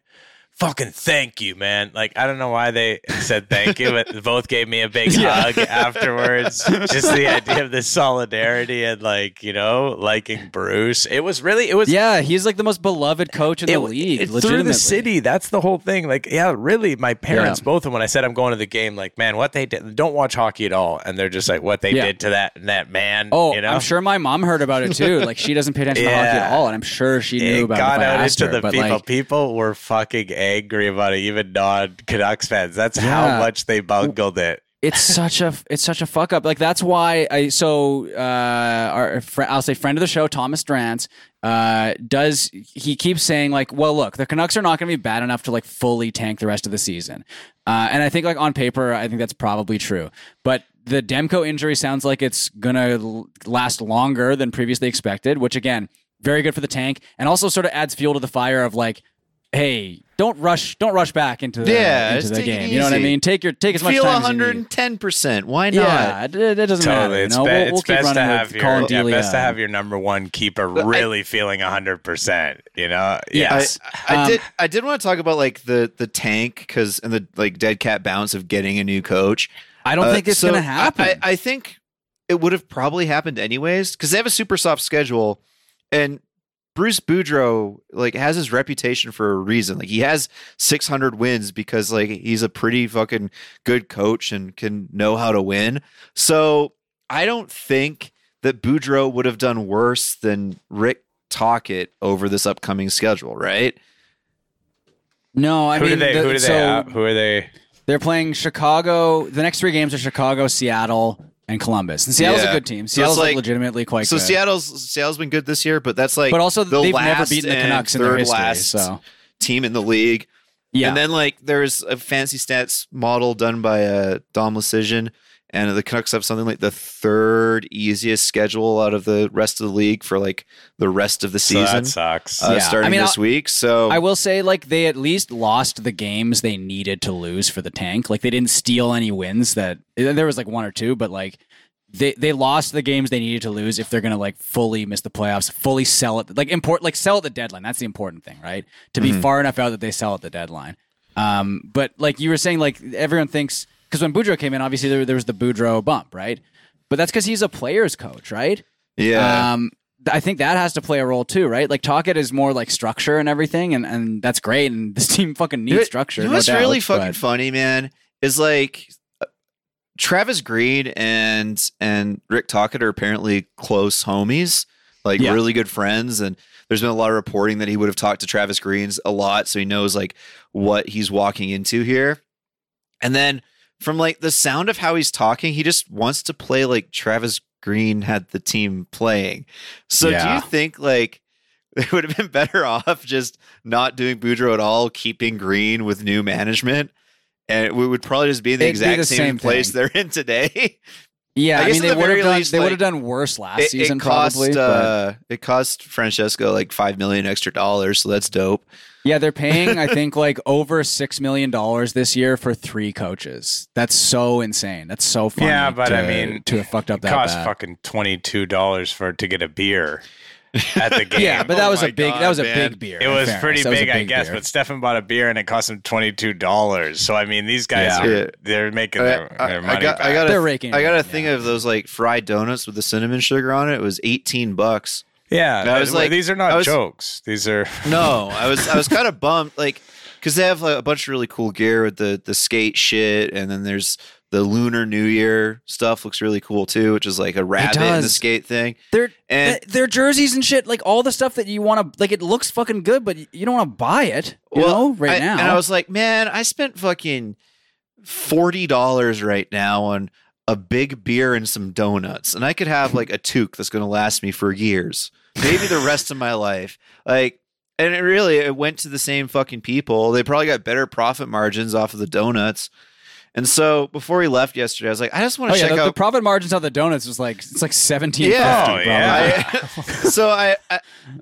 [SPEAKER 6] fucking thank you, man. Like I don't know why they said thank you, but <laughs> both gave me a big hug afterwards. Just the <laughs> idea of the solidarity and like you know liking Bruce. It was really it was
[SPEAKER 5] yeah, he's like the most beloved coach in the league.
[SPEAKER 6] it- through the city. That's the whole thing. Like, yeah, really, my parents,
[SPEAKER 5] Yeah.
[SPEAKER 6] both of them, when I said I'm going to the game, like, man, what they did, don't watch hockey at all, and they're just like, what they
[SPEAKER 5] Yeah.
[SPEAKER 6] did to that that man.
[SPEAKER 5] Oh,
[SPEAKER 6] you know?
[SPEAKER 5] I'm sure my mom heard about it too. Like she doesn't pay attention to hockey at <laughs> all, and I'm sure she knew
[SPEAKER 6] it
[SPEAKER 5] about
[SPEAKER 6] got
[SPEAKER 5] it. I
[SPEAKER 6] out into
[SPEAKER 5] her,
[SPEAKER 6] the people.
[SPEAKER 5] like,
[SPEAKER 6] people were fucking angry about it, even non Canucks fans. That's how much they bungled it.
[SPEAKER 5] it's such a it's such a fuck up. Like that's why I so uh our fr- I'll say friend of the show Thomas Drance uh does he keeps saying like well look the Canucks are not going to be bad enough to like fully tank the rest of the season. Uh and I think like on paper I think that's probably true. But the Demko injury sounds like it's going to last longer than previously expected, which again, very good for the tank and also sort of adds fuel to the fire of like hey, don't rush don't rush back into the,
[SPEAKER 4] Yeah,
[SPEAKER 5] into the
[SPEAKER 4] take it
[SPEAKER 5] game. You know what I mean? Take your take as much
[SPEAKER 4] feel
[SPEAKER 5] time as you need.
[SPEAKER 4] 110 percent. Why not?
[SPEAKER 5] Yeah, it, it doesn't matter.
[SPEAKER 6] Totally,
[SPEAKER 5] You
[SPEAKER 6] it's,
[SPEAKER 5] know?
[SPEAKER 6] be-
[SPEAKER 5] we'll,
[SPEAKER 6] it's
[SPEAKER 5] we'll keep
[SPEAKER 6] best to have your yeah, best to have your number one keeper really feeling hundred percent. You know,
[SPEAKER 5] Yeah.
[SPEAKER 4] I,
[SPEAKER 5] Yes.
[SPEAKER 4] I
[SPEAKER 5] Um,
[SPEAKER 4] did. I did want to talk about like the the tank because and the like dead cat bounce of getting a new coach.
[SPEAKER 5] I don't
[SPEAKER 4] Uh,
[SPEAKER 5] think it's
[SPEAKER 4] so
[SPEAKER 5] going to happen.
[SPEAKER 4] I, I think it would have probably happened anyways because they have a super soft schedule, and Bruce Boudreau like has his reputation for a reason. Like he has 600 wins because like he's a pretty fucking good coach and can know how to win. So I don't think that Boudreau would have done worse than Rick Tocchet over this upcoming schedule, right?
[SPEAKER 5] no, I
[SPEAKER 6] who
[SPEAKER 5] mean,
[SPEAKER 6] do they?
[SPEAKER 5] the-
[SPEAKER 6] who do they?
[SPEAKER 5] so?
[SPEAKER 6] Who are they?
[SPEAKER 5] they're playing Chicago. The next three games are Chicago, Seattle, and Columbus. And Seattle's
[SPEAKER 4] Yeah.
[SPEAKER 5] a good team. Seattle's like,
[SPEAKER 4] like-
[SPEAKER 5] legitimately quite
[SPEAKER 4] so
[SPEAKER 5] good.
[SPEAKER 4] Seattle's Seattle's been good this year, but that's like
[SPEAKER 5] but also
[SPEAKER 4] the
[SPEAKER 5] they've never beaten the Canucks in their history.
[SPEAKER 4] last
[SPEAKER 5] So
[SPEAKER 4] team in the league.
[SPEAKER 5] yeah,
[SPEAKER 4] And then like there's a fancy stats model done by uh, Dom Luszczyszyn, and the Canucks have something like the third easiest schedule out of the rest of the league for like the rest of the
[SPEAKER 6] So
[SPEAKER 4] season,
[SPEAKER 6] that sucks.
[SPEAKER 4] uh,
[SPEAKER 5] Yeah.
[SPEAKER 4] starting
[SPEAKER 5] I mean,
[SPEAKER 4] this
[SPEAKER 5] I'll-
[SPEAKER 4] week. So
[SPEAKER 5] I will say, like, they at least lost the games they needed to lose for the tank. Like, they didn't steal any wins that there was like one or two, but like, they they lost the games they needed to lose if they're gonna like fully miss the playoffs, fully sell it, like import, like sell at the deadline. That's the important thing, right? To be far enough out that they sell at the deadline. Um, but like you were saying, like everyone thinks because when Boudreau came in, obviously there, there was the Boudreau bump, right? But that's because he's a player's coach, right?
[SPEAKER 4] yeah,
[SPEAKER 5] Um, I think that has to play a role too, right? Like Tocchet is more like structure and everything, and, and that's great. And <laughs> this team fucking needs structure.
[SPEAKER 4] You know
[SPEAKER 5] no
[SPEAKER 4] what's
[SPEAKER 5] doubt,
[SPEAKER 4] really fucking
[SPEAKER 5] but-
[SPEAKER 4] funny, man, is like uh, Travis Green and and Rick Tocchet are apparently close homies, like
[SPEAKER 5] Yeah.
[SPEAKER 4] really good friends. And there's been a lot of reporting that he would have talked to Travis Green's a lot, so he knows like what he's walking into here. And then from like the sound of how he's talking, he just wants to play like Travis Green had the team playing. So do you think like <laughs> they would have been better off just not doing Boudreau at all, keeping Green with new management? And we would probably just be in the
[SPEAKER 5] It'd
[SPEAKER 4] exact
[SPEAKER 5] the
[SPEAKER 4] same,
[SPEAKER 5] same
[SPEAKER 4] place they're in today. <laughs>
[SPEAKER 5] Yeah,
[SPEAKER 4] I
[SPEAKER 5] I, mean they
[SPEAKER 4] the
[SPEAKER 5] would have done
[SPEAKER 4] least,
[SPEAKER 5] they would have done worse last
[SPEAKER 4] It,
[SPEAKER 5] season
[SPEAKER 4] it cost
[SPEAKER 5] probably. but-
[SPEAKER 4] uh, it cost Francesco like five million extra dollars, so that's dope.
[SPEAKER 5] Yeah, they're <laughs> paying I think like over six million dollars this year for three coaches. That's so insane. That's so funny.
[SPEAKER 6] Yeah, but
[SPEAKER 5] to,
[SPEAKER 6] I mean,
[SPEAKER 5] to have fucked up that
[SPEAKER 6] cost
[SPEAKER 5] bad.
[SPEAKER 6] fucking twenty two dollars for to get a beer at the <laughs> game.
[SPEAKER 5] yeah, but that
[SPEAKER 4] Oh
[SPEAKER 5] was a big
[SPEAKER 4] God,
[SPEAKER 5] that was a
[SPEAKER 4] man.
[SPEAKER 5] big beer.
[SPEAKER 6] It was
[SPEAKER 5] fairness.
[SPEAKER 6] pretty
[SPEAKER 5] That was a
[SPEAKER 6] big, I guess.
[SPEAKER 5] beer.
[SPEAKER 6] But Stefan bought a beer and it cost him twenty two dollars. So I mean, these guys
[SPEAKER 5] Yeah.
[SPEAKER 6] are
[SPEAKER 4] Yeah.
[SPEAKER 6] they're making
[SPEAKER 4] I,
[SPEAKER 6] their,
[SPEAKER 4] I-
[SPEAKER 6] their
[SPEAKER 4] I
[SPEAKER 6] money
[SPEAKER 4] got,
[SPEAKER 6] back.
[SPEAKER 4] I got
[SPEAKER 5] They're
[SPEAKER 4] a,
[SPEAKER 5] raking
[SPEAKER 4] I got
[SPEAKER 5] it
[SPEAKER 4] a thing
[SPEAKER 5] yeah.
[SPEAKER 4] of those like fried donuts with the cinnamon sugar on it. It was eighteen bucks.
[SPEAKER 6] yeah,
[SPEAKER 4] I was
[SPEAKER 6] well,
[SPEAKER 4] like-
[SPEAKER 6] these are not
[SPEAKER 4] was-
[SPEAKER 6] jokes. These are <laughs>
[SPEAKER 4] No, I was I was kind of bummed, like because they have like, a bunch of really cool gear with the the skate shit, and then there's the Lunar New Year stuff looks really cool too, which is like a rabbit in the
[SPEAKER 5] does.
[SPEAKER 4] skate thing.
[SPEAKER 5] Their
[SPEAKER 4] And-
[SPEAKER 5] th- their jerseys and shit, like all the stuff that you want to like. It looks fucking good, but you don't want to buy it. You know, right
[SPEAKER 4] I-
[SPEAKER 5] now.
[SPEAKER 4] and I was like, man, I spent fucking forty dollars right now on a big beer and some donuts, and I could have like a <laughs> toque that's going to last me for years, maybe the rest of my life. Like, and it really it went to the same fucking people. They probably got better profit margins off of the donuts. And so before he left yesterday, I was like, I just want
[SPEAKER 5] oh
[SPEAKER 4] to
[SPEAKER 5] yeah,
[SPEAKER 4] check
[SPEAKER 5] the,
[SPEAKER 4] out
[SPEAKER 5] the profit margins on the donuts was like it's like seventeen.
[SPEAKER 4] Yeah.
[SPEAKER 6] Oh, yeah.
[SPEAKER 4] I, <laughs> <laughs> so I, I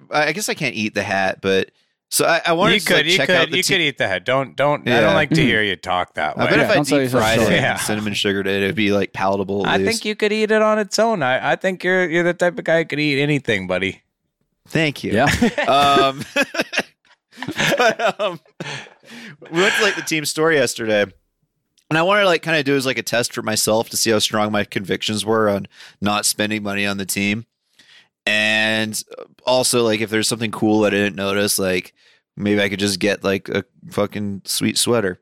[SPEAKER 4] I guess I can't eat the hat, but so I, I wanted
[SPEAKER 6] you
[SPEAKER 4] to
[SPEAKER 6] could
[SPEAKER 4] like,
[SPEAKER 6] you
[SPEAKER 4] check out
[SPEAKER 6] could
[SPEAKER 4] the
[SPEAKER 6] you
[SPEAKER 4] te-
[SPEAKER 6] could eat the hat. Don't don't. I don't like to hear you talk that way.
[SPEAKER 4] I bet
[SPEAKER 5] Yeah,
[SPEAKER 4] if I
[SPEAKER 5] don't sell
[SPEAKER 4] deep
[SPEAKER 5] yourself
[SPEAKER 4] fried it,
[SPEAKER 6] Yeah.
[SPEAKER 4] and cinnamon sugared it, it'd be like palatable. At
[SPEAKER 6] I
[SPEAKER 4] least.
[SPEAKER 6] think you could eat it on its own. I, I think you're you're the type of guy who could eat anything, buddy.
[SPEAKER 4] Thank you.
[SPEAKER 5] Yeah. <laughs>
[SPEAKER 4] um, but, um, we went to like the team store yesterday, and I wanted to like kind of do as like a test for myself to see how strong my convictions were on not spending money on the team, and also like if there's something cool that I didn't notice, like maybe I could just get like a fucking sweet sweater,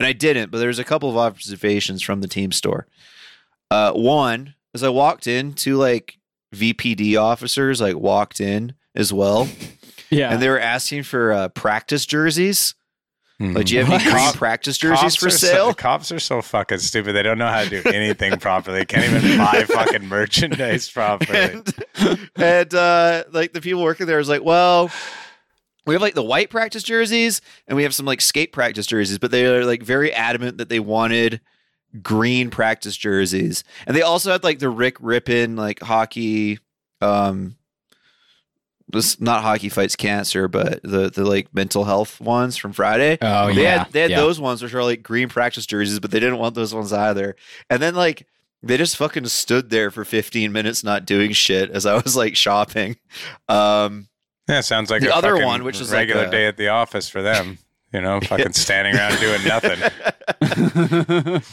[SPEAKER 4] and I didn't. But there's a couple of observations from the team store. Uh, one, as I walked in, two like VPD officers like walked in as well, <laughs>
[SPEAKER 5] yeah.
[SPEAKER 4] and they were asking for uh, practice jerseys. Like, do you have any green practice jerseys
[SPEAKER 6] Cops
[SPEAKER 4] for
[SPEAKER 6] are so-
[SPEAKER 4] sale?
[SPEAKER 6] cops are so fucking stupid. They don't know how to do anything <laughs> properly. They can't even buy fucking merchandise <laughs> properly.
[SPEAKER 4] and and uh, like the people working there was like, well, we have like the white practice jerseys and we have some like skate practice jerseys, but they are like very adamant that they wanted green practice jerseys, and they also had like the Rick Rypien like hockey. Um, this not hockey fights cancer, but the the like mental health ones from Friday.
[SPEAKER 5] Oh
[SPEAKER 4] they
[SPEAKER 5] yeah.
[SPEAKER 4] had they had
[SPEAKER 5] yeah.
[SPEAKER 4] those ones which are like green practice jerseys, but they didn't want those ones either. And then like they just fucking stood there for 15 minutes not doing shit as I was like shopping. Um
[SPEAKER 6] Yeah, sounds like
[SPEAKER 4] The
[SPEAKER 6] a
[SPEAKER 4] other
[SPEAKER 6] fucking
[SPEAKER 4] one, which is like
[SPEAKER 6] regular
[SPEAKER 4] a-
[SPEAKER 6] day at the office for them. You know, <laughs> fucking standing around doing nothing. <laughs>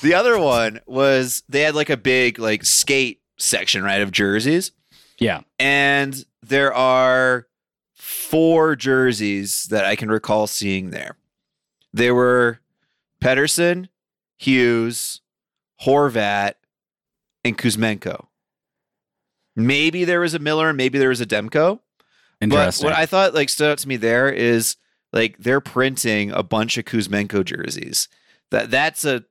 [SPEAKER 4] the other one was they had like a big like skate section, right, of jerseys.
[SPEAKER 5] Yeah.
[SPEAKER 4] And there are four jerseys that I can recall seeing there. They were Pettersson, Hughes, Horvat, and Kuzmenko. Maybe there was a Miller, maybe there was a Demko. But
[SPEAKER 5] Interesting.
[SPEAKER 4] what I thought like stood out to me there is like they're printing a bunch of Kuzmenko jerseys. That that's a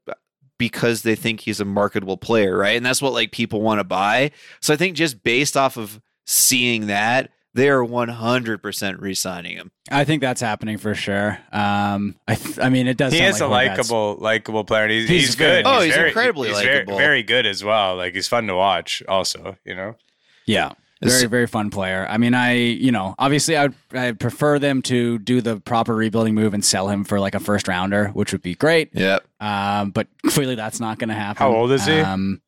[SPEAKER 4] because they think he's a marketable player, right? And that's what like people want to buy. So I think just based off of seeing that, they are 100% re-signing him.
[SPEAKER 5] I think that's happening for sure. Um, I, th- I mean, it does.
[SPEAKER 6] He
[SPEAKER 5] sound
[SPEAKER 6] is a
[SPEAKER 5] like Horvat's-
[SPEAKER 6] likable, likable player. He's,
[SPEAKER 5] He's
[SPEAKER 6] he's,
[SPEAKER 5] very-
[SPEAKER 6] good.
[SPEAKER 4] Oh, he's
[SPEAKER 6] very-
[SPEAKER 4] incredibly
[SPEAKER 6] he's very,
[SPEAKER 4] likable.
[SPEAKER 6] very good as well. Like he's fun to watch. Also, you know.
[SPEAKER 5] Yeah.
[SPEAKER 4] It's-
[SPEAKER 5] Very, very fun player. I mean, I, you know, obviously I would I prefer them to do the proper rebuilding move and sell him for like a first rounder, which would be great.
[SPEAKER 4] Yep.
[SPEAKER 5] Um, but clearly that's not going to happen.
[SPEAKER 6] How old is he?
[SPEAKER 5] Um,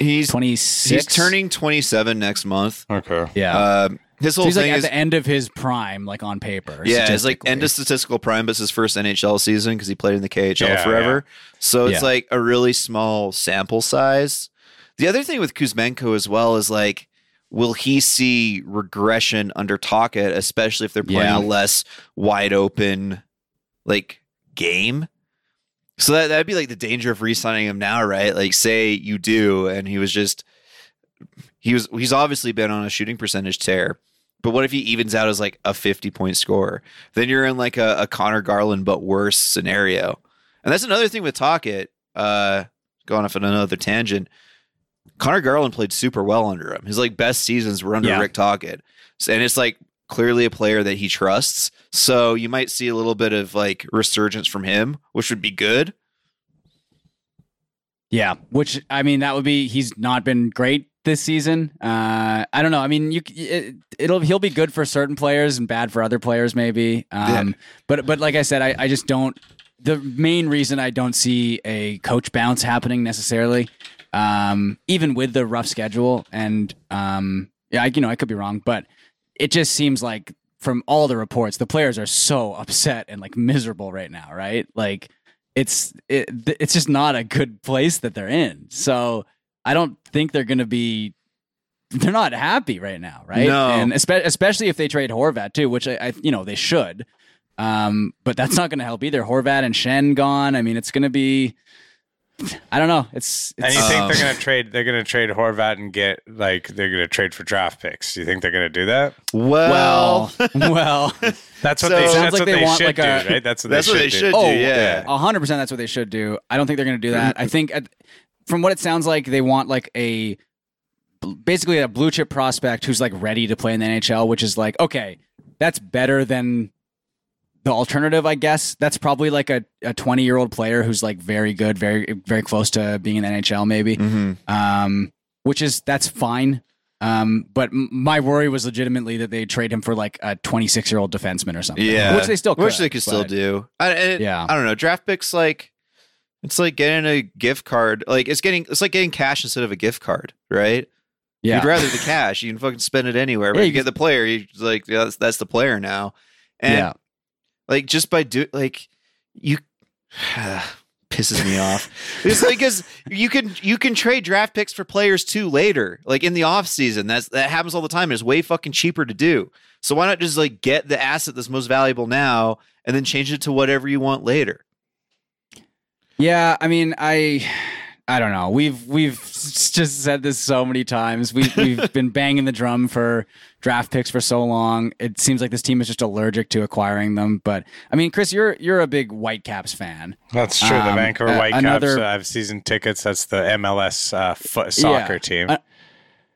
[SPEAKER 4] He's
[SPEAKER 5] 26.
[SPEAKER 4] he's turning 27 next month.
[SPEAKER 6] Okay.
[SPEAKER 5] Yeah.
[SPEAKER 4] Um, his
[SPEAKER 5] So
[SPEAKER 4] whole
[SPEAKER 5] he's like at
[SPEAKER 4] is
[SPEAKER 5] the end of his prime, like on paper.
[SPEAKER 4] Yeah, it's like end of statistical prime, but it's his first NHL season because he played in the KHL
[SPEAKER 6] Yeah,
[SPEAKER 4] forever. So it's
[SPEAKER 5] Yeah.
[SPEAKER 4] like a really small sample size. The other thing with Kuzmenko as well is like will he see regression under Tocchet, especially if they're playing
[SPEAKER 5] Yeah.
[SPEAKER 4] a less wide open like game? So that that'd be like the danger of re-signing him now, right? Like, say you do, and he was just he was he's obviously been on a shooting percentage tear. But what if he evens out as like a 50 point scorer? Then you're in like a, a Conor Garland but worse scenario. And that's another thing with Tocchet. Uh, going off on another tangent. Conor Garland played super well under him. His like best seasons were under
[SPEAKER 5] Yeah.
[SPEAKER 4] Rick Tocchet, and it's like clearly a player that he trusts. So you might see a little bit of like resurgence from him, which would be good.
[SPEAKER 5] Yeah, which I mean, that would be he's not been great this season. Uh, I don't know. I mean, you it, it'll he'll be good for certain players and bad for other players, maybe. Um, But but like I said, I, I just don't. The main reason I don't see a coach bounce happening necessarily, um, even with the rough schedule, and um, yeah, I, you know, I could be wrong, but it just seems like from all the reports, the players are so upset and like miserable right now, right? Like it's it, it's just not a good place that they're in. So I don't think they're going to be. They're not happy right now, right?
[SPEAKER 4] No.
[SPEAKER 5] and espe- especially if they trade Horvat too, which I, I you know they should. Um, but that's not going to help either. Horvat and Schenn gone. I mean, it's going to be. I don't know. It's,
[SPEAKER 6] And you think
[SPEAKER 4] Um,
[SPEAKER 6] they're going to trade? They're going to trade Horvat and get like they're going to trade for draft picks. Do you think they're going to do that?
[SPEAKER 4] Well,
[SPEAKER 5] well, <laughs> well,
[SPEAKER 6] That's what
[SPEAKER 4] So-
[SPEAKER 6] they.
[SPEAKER 4] Sounds
[SPEAKER 6] That's
[SPEAKER 5] like
[SPEAKER 6] what
[SPEAKER 5] they
[SPEAKER 6] they,
[SPEAKER 5] want,
[SPEAKER 6] should
[SPEAKER 5] like,
[SPEAKER 6] do,
[SPEAKER 5] a-
[SPEAKER 6] right? That's what
[SPEAKER 4] that's
[SPEAKER 6] they
[SPEAKER 4] what
[SPEAKER 6] should
[SPEAKER 4] they
[SPEAKER 6] do.
[SPEAKER 4] should
[SPEAKER 5] Oh,
[SPEAKER 4] do. Yeah.
[SPEAKER 5] A hundred percent. That's what they should do. I don't think they're going to do that. I think, uh, from what it sounds like, they want like a basically a blue chip prospect who's like ready to play in the NHL, which is like okay, that's better than the alternative, I guess. That's probably like a a twenty year old player who's like very good, very very close to being in the NHL, maybe.
[SPEAKER 4] Mhm.
[SPEAKER 5] Um, which is that's fine. Um, but m- my worry was legitimately that they trade him for like a 26 year old defenseman or something.
[SPEAKER 4] Yeah,
[SPEAKER 5] which they still could,
[SPEAKER 4] which they could still do. I, it-
[SPEAKER 5] Yeah.
[SPEAKER 4] I don't know. Draft picks like it's like getting a gift card. Like it's getting it's like getting cash instead of a gift card, right?
[SPEAKER 5] Yeah,
[SPEAKER 4] You'd rather the cash. You can fucking spend it anywhere. <laughs> But
[SPEAKER 5] Yeah,
[SPEAKER 4] you,
[SPEAKER 5] you
[SPEAKER 4] get the player. You like yeah, that's that's the player now. And
[SPEAKER 5] yeah.
[SPEAKER 4] Like just by do like you <sighs> pisses me off. It's like because you can you can trade draft picks for players too later, like in the off season. That's that happens all the time. It's way fucking cheaper to do. So why not just like get the asset that's most valuable now and then change it to whatever you want later?
[SPEAKER 5] Yeah, I mean, I, I don't know. We've we've just said this so many times. We <laughs> we've been banging the drum for draft picks for so long. It seems like this team is just allergic to acquiring them. But I mean, Chris, you're you're a big Whitecaps fan.
[SPEAKER 6] That's true. the
[SPEAKER 5] Um,
[SPEAKER 6] Vancouver
[SPEAKER 5] uh,
[SPEAKER 6] Whitecaps.
[SPEAKER 5] another-
[SPEAKER 6] uh, I have season tickets. That's the MLS uh, foot soccer
[SPEAKER 5] Yeah.
[SPEAKER 6] team.
[SPEAKER 5] Uh,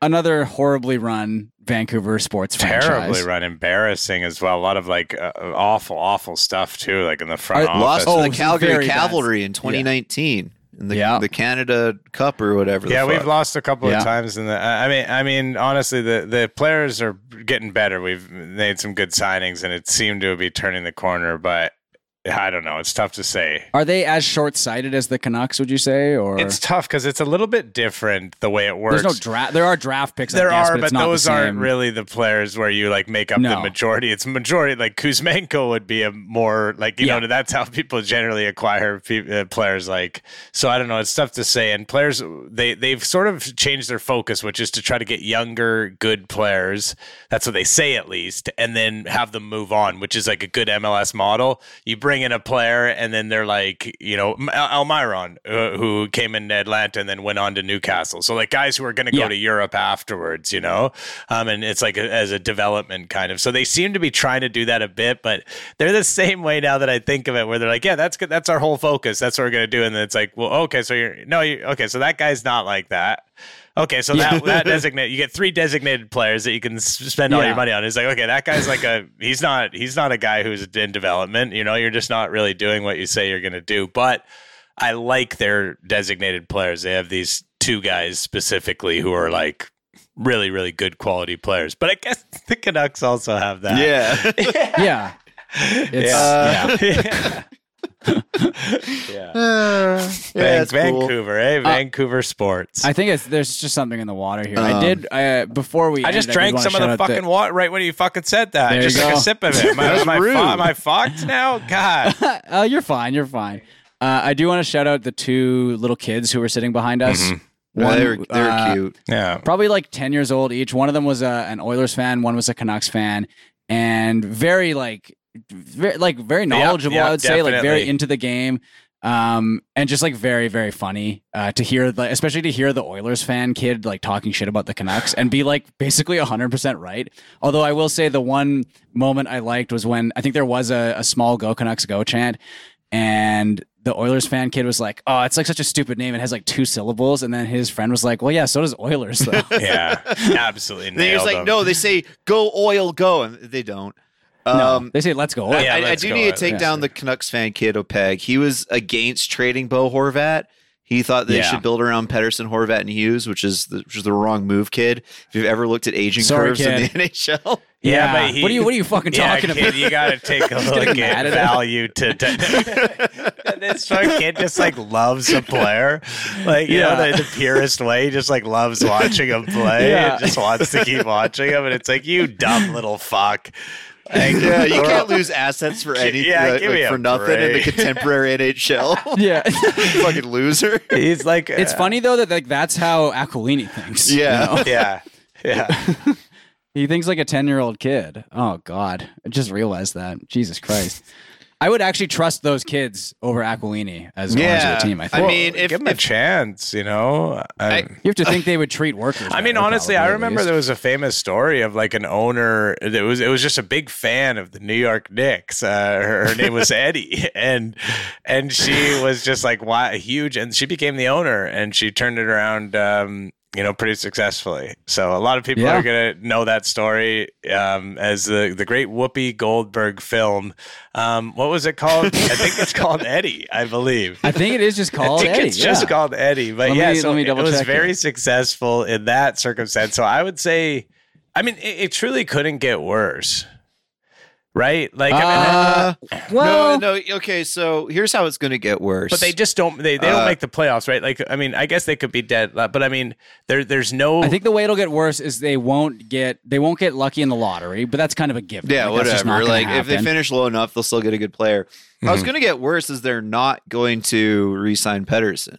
[SPEAKER 5] Another horribly run Vancouver sports franchise.
[SPEAKER 6] Terribly run, embarrassing as well. A lot of like uh, awful, awful stuff too, like in the front
[SPEAKER 5] Are-
[SPEAKER 6] office.
[SPEAKER 4] Lost
[SPEAKER 5] Oh,
[SPEAKER 4] to the Calgary
[SPEAKER 5] very bad.
[SPEAKER 4] Cavalry in 2019 in the
[SPEAKER 5] Yeah.
[SPEAKER 4] the Canada Cup or whatever. the
[SPEAKER 6] yeah, we've lost a couple
[SPEAKER 5] Yeah.
[SPEAKER 6] of times in the. I mean, I mean, honestly, the the players are getting better. We've made some good signings, and it seemed to be turning the corner. But I don't know. It's tough to say.
[SPEAKER 5] Are they as short sighted as the Canucks? Would you say? Or
[SPEAKER 6] It's tough because it's a little bit different the way it works.
[SPEAKER 5] there's no draft. There are draft picks. I
[SPEAKER 6] There
[SPEAKER 5] guess,
[SPEAKER 6] are,
[SPEAKER 5] but,
[SPEAKER 6] but, those aren't really the players where you like make up the majority. It's majority like Kuzmenko would be a more like you
[SPEAKER 5] Yeah.
[SPEAKER 6] know that's how people generally acquire pe- uh, players. Like so, I don't know. It's tough to say. And players they they've sort of changed their focus, which is to try to get younger, good players. That's what they say at least, and then have them move on, which is like a good MLS model. You bring in a player, and then they're like you know Al- Almiron, uh, who came in Atlanta and then went on to Newcastle. So like guys who are going to go
[SPEAKER 5] Yeah.
[SPEAKER 6] to Europe afterwards, you know, um, and it's like a, as a development kind of. So they seem to be trying to do that a bit, but they're the same way now that I think of it, where they're like, yeah, that's good, that's our whole focus, that's what we're gonna do, and then it's like, well, okay, so you're no, you okay, so that guy's not like that. Okay, so that that <laughs> designate you get three designated players that you can spend all
[SPEAKER 5] Yeah.
[SPEAKER 6] your money on. It's like okay, that guy's like a he's not he's not a guy who's in development. You know, you're just not really doing what you say you're going to do. But I like their designated players. They have these two guys specifically who are like really really good quality players. But I guess the Canucks also have that.
[SPEAKER 4] yeah. <laughs> <laughs>
[SPEAKER 5] yeah. It's,
[SPEAKER 4] Uh,
[SPEAKER 5] yeah.
[SPEAKER 6] yeah. <laughs>
[SPEAKER 4] yeah,
[SPEAKER 6] Van-
[SPEAKER 4] it's cool.
[SPEAKER 6] Vancouver, eh? Vancouver sports.
[SPEAKER 5] I think it's there's just something in the water here. I
[SPEAKER 4] Um,
[SPEAKER 5] did uh, before we.
[SPEAKER 6] I just
[SPEAKER 5] ended,
[SPEAKER 6] drank
[SPEAKER 5] did wanna
[SPEAKER 6] some of the
[SPEAKER 5] out
[SPEAKER 6] fucking water right when you fucking said that.
[SPEAKER 5] There
[SPEAKER 6] I just
[SPEAKER 5] you
[SPEAKER 6] took a sip of it. Am I, <laughs> am I
[SPEAKER 4] rude.
[SPEAKER 6] fu- am I fucked now? God. <laughs>
[SPEAKER 5] uh, you're fine. You're fine. Uh, I do want to shout out the two little kids who were sitting behind us.
[SPEAKER 6] Mm-hmm.
[SPEAKER 4] Yeah, they're they're
[SPEAKER 5] uh,
[SPEAKER 4] cute.
[SPEAKER 6] Yeah.
[SPEAKER 5] probably like 10 years old each. One of them was a, an Oilers fan, one was a Canucks fan, and very like very like very knowledgeable,
[SPEAKER 6] yeah,
[SPEAKER 5] I would say, like very into the game. Um and just like very very funny uh to hear the especially to hear the Oilers fan kid like talking shit about the Canucks and be like basically 100% right. Although I will say the one moment I liked was when I think there was a, a small go Canucks go chant and the Oilers fan kid was like, "Oh, it's like such a stupid name. It has like two syllables." And then his friend was like, "Well, yeah, so does Oilers though." <laughs>
[SPEAKER 6] Yeah. Absolutely.
[SPEAKER 4] Then he was like,
[SPEAKER 6] them.
[SPEAKER 4] no, they say go oil go, and they don't.
[SPEAKER 5] No,
[SPEAKER 4] Um,
[SPEAKER 5] they say, "Let's go."
[SPEAKER 4] I,
[SPEAKER 6] Yeah,
[SPEAKER 4] I- I
[SPEAKER 6] let's
[SPEAKER 4] do
[SPEAKER 6] go
[SPEAKER 4] need to take
[SPEAKER 5] Yeah.
[SPEAKER 4] down the Canucks fan kid Opeg. He was against trading Bo Horvat. He thought they
[SPEAKER 5] Yeah.
[SPEAKER 4] should build around Pettersson, Horvat, and Hughes, which is the, which is the wrong move, kid. If you've ever looked at aging
[SPEAKER 5] Sorry,
[SPEAKER 4] curves in the. NHL,
[SPEAKER 6] Yeah, <laughs>
[SPEAKER 5] Yeah,
[SPEAKER 6] but he,
[SPEAKER 5] what are you what are you fucking
[SPEAKER 6] yeah,
[SPEAKER 5] talking
[SPEAKER 6] kid,
[SPEAKER 5] about?
[SPEAKER 6] You got to take a look
[SPEAKER 5] getting
[SPEAKER 6] at
[SPEAKER 5] mad at him.
[SPEAKER 6] value to. <laughs> to <laughs> this fucking kid just like loves a player, like you know the, the purest way. He just like loves watching him play.
[SPEAKER 5] Yeah.
[SPEAKER 6] and just wants to keep watching him, and it's like you dumb little fuck. Like,
[SPEAKER 4] yeah, you can't lose assets for anything
[SPEAKER 6] Yeah,
[SPEAKER 4] like, like, for nothing in the <laughs> contemporary NHL.
[SPEAKER 5] yeah. <laughs>
[SPEAKER 4] fucking loser.
[SPEAKER 6] He's like,
[SPEAKER 5] it's
[SPEAKER 6] uh,
[SPEAKER 5] funny though that like that's how Aquilini thinks. you
[SPEAKER 4] Yeah.
[SPEAKER 5] know? <laughs>
[SPEAKER 6] Yeah, yeah.
[SPEAKER 5] He thinks like a 10-year-old kid. Oh god. I just realized that. Jesus Christ. I would actually trust those kids over Aquilini as owners
[SPEAKER 4] Yeah.
[SPEAKER 5] of the team, I think.
[SPEAKER 4] I
[SPEAKER 5] think.
[SPEAKER 4] mean, if,
[SPEAKER 6] give him a chance, you know.
[SPEAKER 4] I-
[SPEAKER 5] you have to think they would treat workers. <laughs>
[SPEAKER 6] I mean, honestly, I remember there was a famous story of like an owner that was it was just a big fan of the New York Knicks. Uh, her, her name was <laughs> Eddie, and and she was just like why huge, and she became the owner, and she turned it around. Um, you know, pretty successfully. So a lot of people
[SPEAKER 5] Yeah.
[SPEAKER 6] are gonna know that story um, as the the great Whoopi Goldberg film. Um, what was it called? I think it's <laughs> called Eddie. I believe.
[SPEAKER 5] I think it is just <laughs> called
[SPEAKER 6] I think
[SPEAKER 5] Eddie.
[SPEAKER 6] it's just called Eddie. But
[SPEAKER 5] Let
[SPEAKER 6] yeah,
[SPEAKER 5] me-
[SPEAKER 6] so it was very
[SPEAKER 5] it.
[SPEAKER 6] successful in that circumstance. So I would say, I mean, it, it truly couldn't get worse, right? Like, I mean,
[SPEAKER 4] uh,
[SPEAKER 5] Well,
[SPEAKER 4] no, no, okay. So here's how it's going to get worse.
[SPEAKER 6] but they just don't. They, they don't
[SPEAKER 4] Uh,
[SPEAKER 6] make the playoffs, right? Like, I mean, I guess they could be dead, but I mean, there there's no.
[SPEAKER 5] I think the way it'll get worse is they won't get they won't get lucky in the lottery, but that's kind of a given.
[SPEAKER 4] Yeah,
[SPEAKER 5] Like,
[SPEAKER 4] whatever.
[SPEAKER 5] not gonna
[SPEAKER 4] Like if they finish low enough, they'll still get a good player. How
[SPEAKER 6] Mm-hmm.
[SPEAKER 4] it's going to get worse is they're not going to re-sign Pettersson.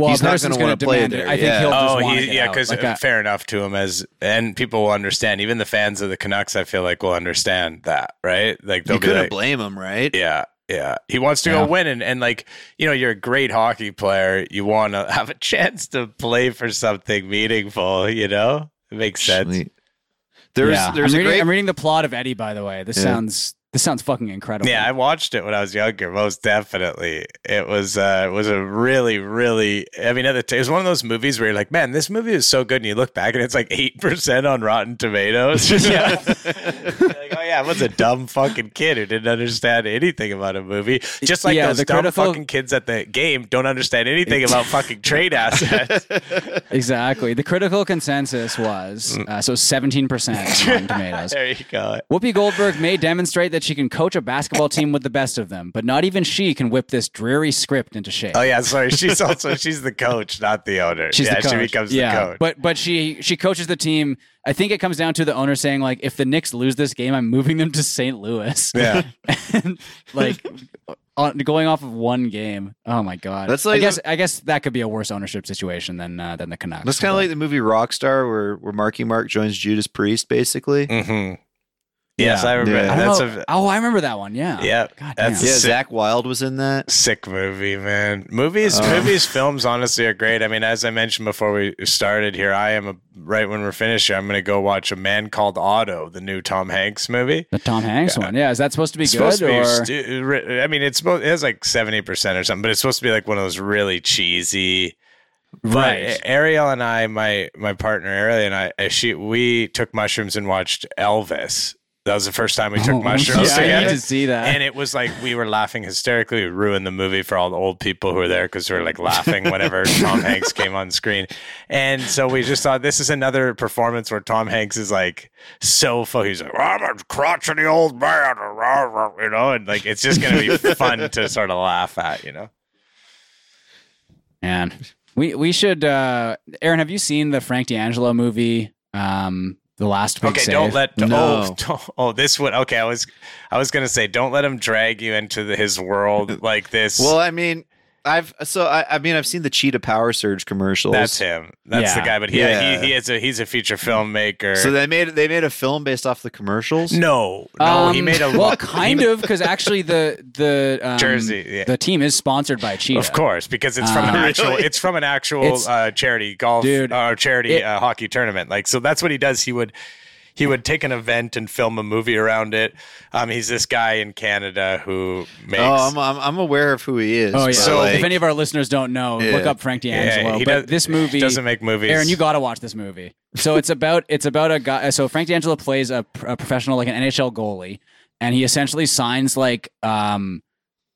[SPEAKER 5] Well,
[SPEAKER 4] he's not gonna wanna play
[SPEAKER 5] demand
[SPEAKER 4] there,
[SPEAKER 5] it. I think
[SPEAKER 4] yeah.
[SPEAKER 5] he'll just
[SPEAKER 6] Oh,
[SPEAKER 5] want
[SPEAKER 6] he,
[SPEAKER 5] to get
[SPEAKER 6] yeah, because
[SPEAKER 5] Like, uh,
[SPEAKER 6] fair enough to him as, and people will understand. Even the fans of the Canucks, I feel like, will understand that, right? Like they'll
[SPEAKER 4] You
[SPEAKER 6] be
[SPEAKER 4] couldn't
[SPEAKER 6] like,
[SPEAKER 4] blame him, right?
[SPEAKER 6] Yeah, yeah. He wants to
[SPEAKER 5] Yeah.
[SPEAKER 6] go win, and, and like you know, you're a great hockey player. You want to <laughs> have a chance to play for something meaningful. You know, it makes sense.
[SPEAKER 4] Actually, There's
[SPEAKER 5] yeah.
[SPEAKER 4] there's
[SPEAKER 5] I'm,
[SPEAKER 4] a
[SPEAKER 5] reading,
[SPEAKER 4] great
[SPEAKER 5] I'm reading the plot of Eddie. By the way, this
[SPEAKER 4] Yeah.
[SPEAKER 5] sounds this sounds fucking incredible.
[SPEAKER 6] Yeah, I watched it when I was younger. Most definitely, it was uh, it was a really, really. I mean, at the t- it was one of those movies where you're like, man, this movie is so good, and you look back and it's like eight percent on Rotten Tomatoes. <laughs> <laughs> yeah, like, oh yeah, I was a dumb fucking kid who didn't understand anything about a movie. Just like
[SPEAKER 5] Yeah,
[SPEAKER 6] those dumb
[SPEAKER 5] critical-
[SPEAKER 6] fucking kids at the game don't understand anything about fucking trade assets. <laughs>
[SPEAKER 5] exactly. The critical consensus was uh, so 17 percent Rotten Tomatoes.
[SPEAKER 6] there you go.
[SPEAKER 5] Whoopi Goldberg may demonstrate that she can coach a basketball team with the best of them, but not even she can whip this dreary script into shape.
[SPEAKER 6] Oh yeah, sorry. She's also she's the coach, not the owner.
[SPEAKER 5] She's
[SPEAKER 6] yeah,
[SPEAKER 5] the coach.
[SPEAKER 6] she becomes
[SPEAKER 5] yeah,
[SPEAKER 6] the coach.
[SPEAKER 5] But but she she coaches the team. I think it comes down to the owner saying like, if the Knicks lose this game, I'm moving them to St. Louis.
[SPEAKER 6] Yeah. <laughs>
[SPEAKER 5] and like on, going off of one game. Oh my god.
[SPEAKER 4] That's like
[SPEAKER 5] I guess
[SPEAKER 4] the-
[SPEAKER 5] I guess that could be a worse ownership situation than uh, than the Canucks.
[SPEAKER 4] That's kind of like the movie Rockstar, where where Marky Mark joins Judas Priest, basically.
[SPEAKER 6] hmm Yes, I remember.
[SPEAKER 4] Yeah.
[SPEAKER 5] I
[SPEAKER 6] That's
[SPEAKER 5] know.
[SPEAKER 6] a
[SPEAKER 5] oh, I remember that one. Yeah.
[SPEAKER 6] Yeah,
[SPEAKER 5] God
[SPEAKER 6] that's-
[SPEAKER 5] damn.
[SPEAKER 4] Yeah,
[SPEAKER 6] Sick.
[SPEAKER 4] Zakk Wylde was in that.
[SPEAKER 6] sick movie, man. Movies,
[SPEAKER 4] Oh.
[SPEAKER 6] movies, films. Honestly, are great. I mean, as I mentioned before we started here, I am a, right when we're finished. here, I'm going to go watch A Man Called Otto, the new Tom Hanks movie.
[SPEAKER 5] The Tom Hanks one. Yeah. Is that supposed to be
[SPEAKER 6] It's
[SPEAKER 5] good
[SPEAKER 6] supposed to be. stu- I mean, it's supposed, it has like seventy percent or something, but it's supposed to be like one of those really cheesy. But
[SPEAKER 5] Right.
[SPEAKER 6] Ariel and I, my my partner Ariel and I, uh, she we took mushrooms and watched Elvis. That was the first time we took
[SPEAKER 5] Oh,
[SPEAKER 6] mushrooms
[SPEAKER 5] yeah, I
[SPEAKER 6] together.
[SPEAKER 5] need to see that.
[SPEAKER 6] And it was like we were laughing hysterically. We ruined the movie for all the old people who were there because we were like laughing whenever <laughs> Tom Hanks came on screen. And so we just thought this is another performance where Tom Hanks is like so full. He's like, I'm a crotchety old man, you know, and like it's just gonna be <laughs> fun to sort of laugh at, you know.
[SPEAKER 5] Man, we we should. uh Aaron, have you seen the Frank D'Angelo movie? Um, the last big
[SPEAKER 6] Okay,
[SPEAKER 5] save?
[SPEAKER 6] don't let oh,
[SPEAKER 4] No.
[SPEAKER 6] oh <laughs> don't, oh this would okay. I was I was gonna say don't let him drag you into the, his world <laughs> like this.
[SPEAKER 4] Well, I mean, I've so I, I mean I've seen the Cheetah Power Surge commercials.
[SPEAKER 6] That's him. That's the guy. But yeah,
[SPEAKER 4] Yeah.
[SPEAKER 6] he, he is a he's a feature filmmaker.
[SPEAKER 4] So they made they made a film based off the commercials.
[SPEAKER 6] no, no, he
[SPEAKER 5] Um,
[SPEAKER 6] made a
[SPEAKER 5] well, kind of because actually the the um,
[SPEAKER 6] Jersey, yeah.
[SPEAKER 5] the team is sponsored by Cheetah.
[SPEAKER 6] Of course, because it's from an
[SPEAKER 5] Um,
[SPEAKER 6] actual.
[SPEAKER 4] Really?
[SPEAKER 6] It's from an actual uh, charity golf
[SPEAKER 5] Dude,
[SPEAKER 6] or charity
[SPEAKER 5] it-
[SPEAKER 6] uh, hockey tournament. Like so, that's what he does. He would he would take an event and film a movie around it. Um, he's this guy in Canada who makes.
[SPEAKER 4] Oh, I'm, I'm I'm aware of who he is.
[SPEAKER 5] Oh yeah. So
[SPEAKER 4] like,
[SPEAKER 5] if any of our listeners don't know,
[SPEAKER 4] Yeah.
[SPEAKER 5] look up Frank D'Angelo.
[SPEAKER 6] Yeah, he
[SPEAKER 5] but
[SPEAKER 6] does-
[SPEAKER 5] this movie
[SPEAKER 6] doesn't make movies.
[SPEAKER 5] Aaron, you got to watch this movie. So it's about it's about a guy. So Frank D'Angelo plays a, a professional, like an NHL goalie, and he essentially signs like um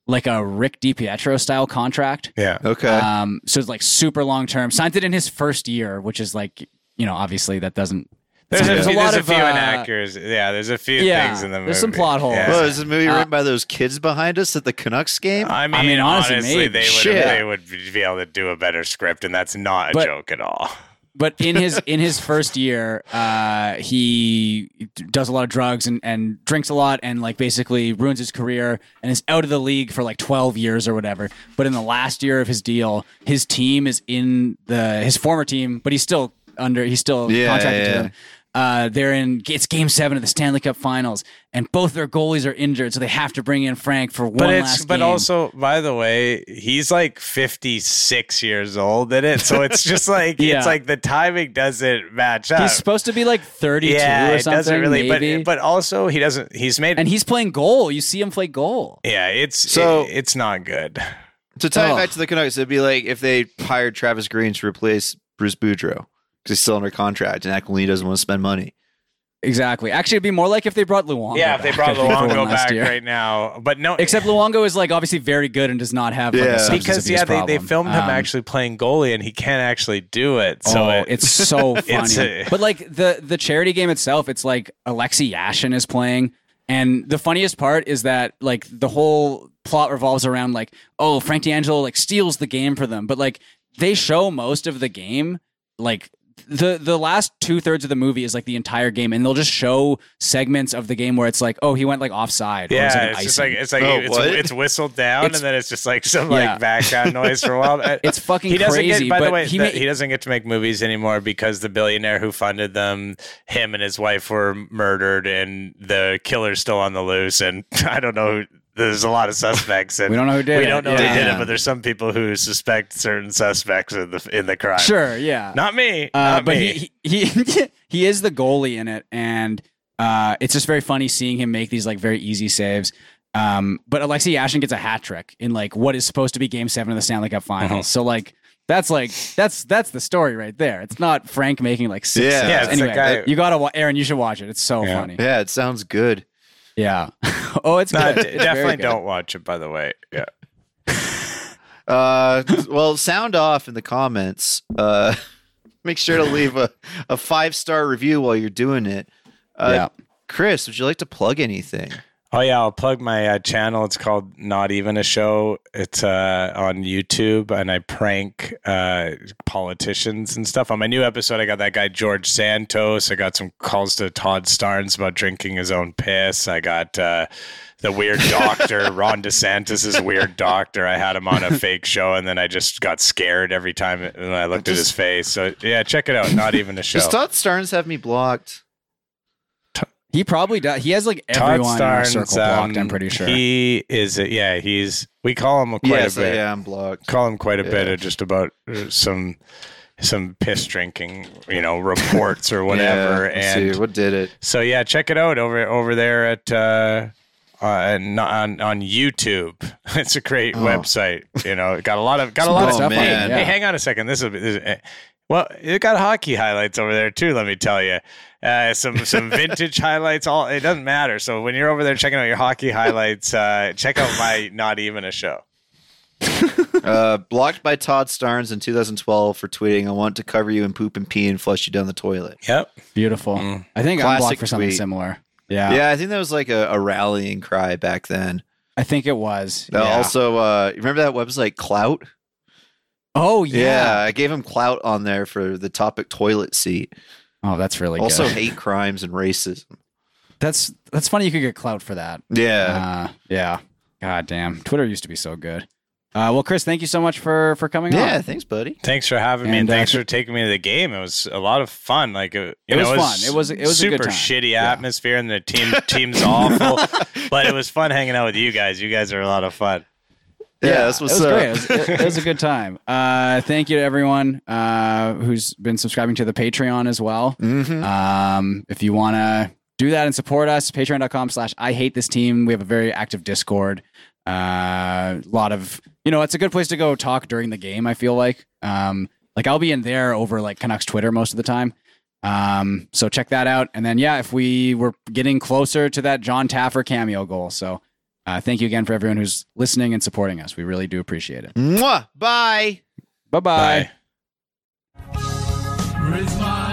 [SPEAKER 5] like a Rick DiPietro style contract.
[SPEAKER 6] yeah.
[SPEAKER 4] okay.
[SPEAKER 5] Um, so it's like super long term. Signed it in his first year, which is like you know obviously that doesn't.
[SPEAKER 6] There's,
[SPEAKER 5] There's
[SPEAKER 6] a,
[SPEAKER 5] a lot
[SPEAKER 6] there's
[SPEAKER 5] of,
[SPEAKER 6] a few
[SPEAKER 5] uh,
[SPEAKER 6] inaccuracies. Yeah, there's a few
[SPEAKER 5] Yeah,
[SPEAKER 6] things in the movie.
[SPEAKER 5] there's some plot holes.
[SPEAKER 6] Yeah.
[SPEAKER 4] Well, is the movie
[SPEAKER 5] Uh,
[SPEAKER 4] written by those kids behind us at the Canucks game?
[SPEAKER 6] I mean,
[SPEAKER 5] mean, honestly,
[SPEAKER 6] honestly,
[SPEAKER 5] maybe.
[SPEAKER 6] they would
[SPEAKER 4] Shit.
[SPEAKER 6] they would be able to do a better script, and that's not a
[SPEAKER 5] But-
[SPEAKER 6] joke at all.
[SPEAKER 5] but in his in his <laughs> first year, uh, he does a lot of drugs and, and drinks a lot and like basically ruins his career and is out of the league for like twelve years or whatever. But in the last year of his deal, his team is in the his former team, but he's still under he's still
[SPEAKER 4] Yeah,
[SPEAKER 5] contracted
[SPEAKER 4] yeah,
[SPEAKER 5] to them. Uh, they're in it's game seven of the Stanley Cup Finals, and both their goalies are injured, so they have to bring in Frank for one
[SPEAKER 6] But it's
[SPEAKER 5] last
[SPEAKER 6] but
[SPEAKER 5] game.
[SPEAKER 6] also by the way, he's like 56 years old in it, so it's just like
[SPEAKER 5] Yeah.
[SPEAKER 6] it's like the timing doesn't match up.
[SPEAKER 5] he's supposed to be like thirty two
[SPEAKER 6] yeah,
[SPEAKER 5] or
[SPEAKER 6] it
[SPEAKER 5] something.
[SPEAKER 6] doesn't really.
[SPEAKER 5] maybe.
[SPEAKER 6] But but also he doesn't. He's made.
[SPEAKER 5] and he's playing goal. You see him play goal.
[SPEAKER 6] yeah, it's
[SPEAKER 4] So-
[SPEAKER 6] it- it's not good.
[SPEAKER 4] to tie
[SPEAKER 5] Oh.
[SPEAKER 4] it back to the Canucks, it'd be like if they hired Travis Green to replace Bruce Boudreau because he's still under contract and Aquilini doesn't want to spend money.
[SPEAKER 5] Exactly. Actually, it'd be more like if they brought Luongo.
[SPEAKER 6] Yeah, if they brought
[SPEAKER 5] I think, for one
[SPEAKER 6] Luongo back
[SPEAKER 5] year.
[SPEAKER 6] right now, but no,
[SPEAKER 5] Except Luongo is like obviously very good and does not have like,
[SPEAKER 4] Yeah.
[SPEAKER 5] a substance
[SPEAKER 6] because yeah, they, they
[SPEAKER 5] problem.
[SPEAKER 6] filmed him
[SPEAKER 5] Um,
[SPEAKER 6] actually playing goalie, and he can't actually do it. So
[SPEAKER 5] oh,
[SPEAKER 6] it-
[SPEAKER 5] it's so <laughs> funny.
[SPEAKER 6] It's a-
[SPEAKER 5] but like the the charity game itself, it's like Alexei Yashin is playing, and the funniest part is that like the whole plot revolves around like oh Frank D'Angelo like steals the game for them, but like they show most of the game like. The the last two thirds of the movie is like the entire game, and they'll just show segments of the game where it's like, oh, he went like offside. or it
[SPEAKER 6] yeah,
[SPEAKER 5] like,
[SPEAKER 6] it's just like it's like
[SPEAKER 4] Oh,
[SPEAKER 6] it's, it's whistled down,
[SPEAKER 5] It's-
[SPEAKER 6] and then it's just like some
[SPEAKER 5] Yeah.
[SPEAKER 6] like background <laughs> noise for a while.
[SPEAKER 5] Uh, it's fucking
[SPEAKER 6] he doesn't
[SPEAKER 5] crazy,
[SPEAKER 6] Get, by
[SPEAKER 5] but
[SPEAKER 6] the way,
[SPEAKER 5] he
[SPEAKER 6] the-
[SPEAKER 5] ma-
[SPEAKER 6] he doesn't get to make movies anymore because the billionaire who funded them, him and his wife were murdered, and the killer's still on the loose. And <laughs> I don't know. Who, there's a lot of suspects, and
[SPEAKER 5] We don't know who did
[SPEAKER 6] We
[SPEAKER 5] it.
[SPEAKER 6] don't know who
[SPEAKER 5] Yeah.
[SPEAKER 6] did it, but there's some people who suspect certain suspects in the in the crime.
[SPEAKER 5] Sure, yeah.
[SPEAKER 6] not me.
[SPEAKER 5] Uh,
[SPEAKER 6] not
[SPEAKER 5] but
[SPEAKER 6] me.
[SPEAKER 5] he, he he <laughs> he is the goalie in it, and uh, it's just very funny seeing him make these like very easy saves. Um, but Alexei Yashin gets a hat trick in like what is supposed to be Game Seven of the Stanley Cup Finals.
[SPEAKER 6] Uh-huh.
[SPEAKER 5] So like that's like that's that's the story right there. It's not Frank making like six.
[SPEAKER 4] Yeah. Yeah,
[SPEAKER 6] it's
[SPEAKER 5] anyway,
[SPEAKER 6] guy-
[SPEAKER 5] you gotta wa- Aaron. You should watch it. It's so
[SPEAKER 6] Yeah.
[SPEAKER 5] funny.
[SPEAKER 4] Yeah, it sounds good.
[SPEAKER 5] Yeah. <laughs> oh, it's
[SPEAKER 6] No,
[SPEAKER 5] good.
[SPEAKER 6] d- definitely
[SPEAKER 5] good.
[SPEAKER 6] don't watch it. By the way, yeah. <laughs>
[SPEAKER 4] Uh, well, sound off in the comments. Uh, <laughs> make sure to leave a, a five star review while you're doing it. Uh,
[SPEAKER 5] Yeah.
[SPEAKER 4] Chris, would you like to plug anything?
[SPEAKER 6] Oh yeah, I'll plug my uh, channel. It's called Not Even a Show. It's uh, on YouTube, and I prank uh, politicians and stuff. On my new episode, I got that guy George Santos. I got some calls to Todd Starnes about drinking his own piss. I got uh, the weird doctor, <laughs> Ron DeSantis' weird doctor. I had him on a fake show, and then I just got scared every time when I looked at his face. So yeah, check it out. Not Even a Show.
[SPEAKER 4] Does Todd Starnes have me blocked?
[SPEAKER 5] He probably does. He has like
[SPEAKER 6] Todd
[SPEAKER 5] everyone in our
[SPEAKER 6] Starnes,
[SPEAKER 5] circle blocked. I'm
[SPEAKER 6] um,
[SPEAKER 5] pretty sure.
[SPEAKER 6] He is, yeah, he's, we call him quite
[SPEAKER 4] yes,
[SPEAKER 6] a bit.
[SPEAKER 4] yeah, I'm blocked.
[SPEAKER 6] call him quite a bit of just about uh, some some piss drinking, you know, reports or <laughs> whatever.
[SPEAKER 4] Yeah,
[SPEAKER 6] and
[SPEAKER 4] see, what did it?
[SPEAKER 6] so yeah, check it out over over there at uh, uh on on YouTube. <laughs> It's a great
[SPEAKER 4] Oh.
[SPEAKER 6] website. You know, got a lot of got a lot
[SPEAKER 5] good
[SPEAKER 6] of <laughs>
[SPEAKER 5] stuff on
[SPEAKER 6] Hey,
[SPEAKER 4] it,
[SPEAKER 5] yeah.
[SPEAKER 6] hey, hang on a second. This is, this is eh, well, it got hockey highlights over there too. Let me tell you. Uh, some some <laughs> vintage highlights. All it doesn't matter. So when you're over there checking out your hockey highlights, uh, check out my not even a show. <laughs>
[SPEAKER 4] Uh, blocked by Todd Starnes in 2012 for tweeting, I want to cover you in poop and pee and flush you down the toilet.
[SPEAKER 6] Yep.
[SPEAKER 5] Beautiful. I think I'm
[SPEAKER 4] Classic
[SPEAKER 5] blocked for something
[SPEAKER 4] tweet.
[SPEAKER 5] similar. Yeah,
[SPEAKER 4] Yeah, I think that was like a, a rallying cry back then.
[SPEAKER 5] I think it was.
[SPEAKER 4] Uh,
[SPEAKER 5] yeah.
[SPEAKER 4] Also, uh, you remember that website Klout?
[SPEAKER 5] Oh
[SPEAKER 4] Yeah.
[SPEAKER 5] yeah.
[SPEAKER 4] I gave him clout on there for the topic toilet seat.
[SPEAKER 5] Oh, that's really
[SPEAKER 4] also,
[SPEAKER 5] good.
[SPEAKER 4] hate crimes and racism.
[SPEAKER 5] That's that's funny. You could get clout for that.
[SPEAKER 4] Yeah.
[SPEAKER 5] Uh, yeah. God damn. Twitter used to be so good. Uh, well, Chris, thank you so much for for coming
[SPEAKER 4] Yeah,
[SPEAKER 5] on.
[SPEAKER 4] thanks, buddy.
[SPEAKER 6] Thanks for having me,
[SPEAKER 5] And,
[SPEAKER 6] and
[SPEAKER 5] uh,
[SPEAKER 6] thanks for taking me to the game. It was a lot of fun. Like uh, you
[SPEAKER 5] It
[SPEAKER 6] know,
[SPEAKER 5] was fun. It was- it was a
[SPEAKER 6] super
[SPEAKER 5] good time.
[SPEAKER 6] shitty
[SPEAKER 5] Yeah.
[SPEAKER 6] atmosphere, and the team team's awful. <laughs> but it was fun hanging out with you guys. You guys are a lot of fun.
[SPEAKER 4] Yeah, that's
[SPEAKER 5] it was great. It was, it- it was a good time. <laughs> Uh, thank you to everyone uh, who's been subscribing to the Patreon as well.
[SPEAKER 4] Mm-hmm.
[SPEAKER 5] Um, if you want to do that and support us, patreon.com slash I hate this team. We have a very active Discord. A uh, lot of, you know, it's a good place to go talk during the game, I feel like. Um, like I'll be in there over like Canucks Twitter most of the time. Um, so check that out. And then, yeah, if we were getting closer to that Jon Taffer cameo goal. So uh, thank you again for everyone who's listening and supporting us. We really do appreciate it.
[SPEAKER 4] Mwah. Bye.
[SPEAKER 5] Bye-bye.
[SPEAKER 6] Bye.
[SPEAKER 7] Raise my soul.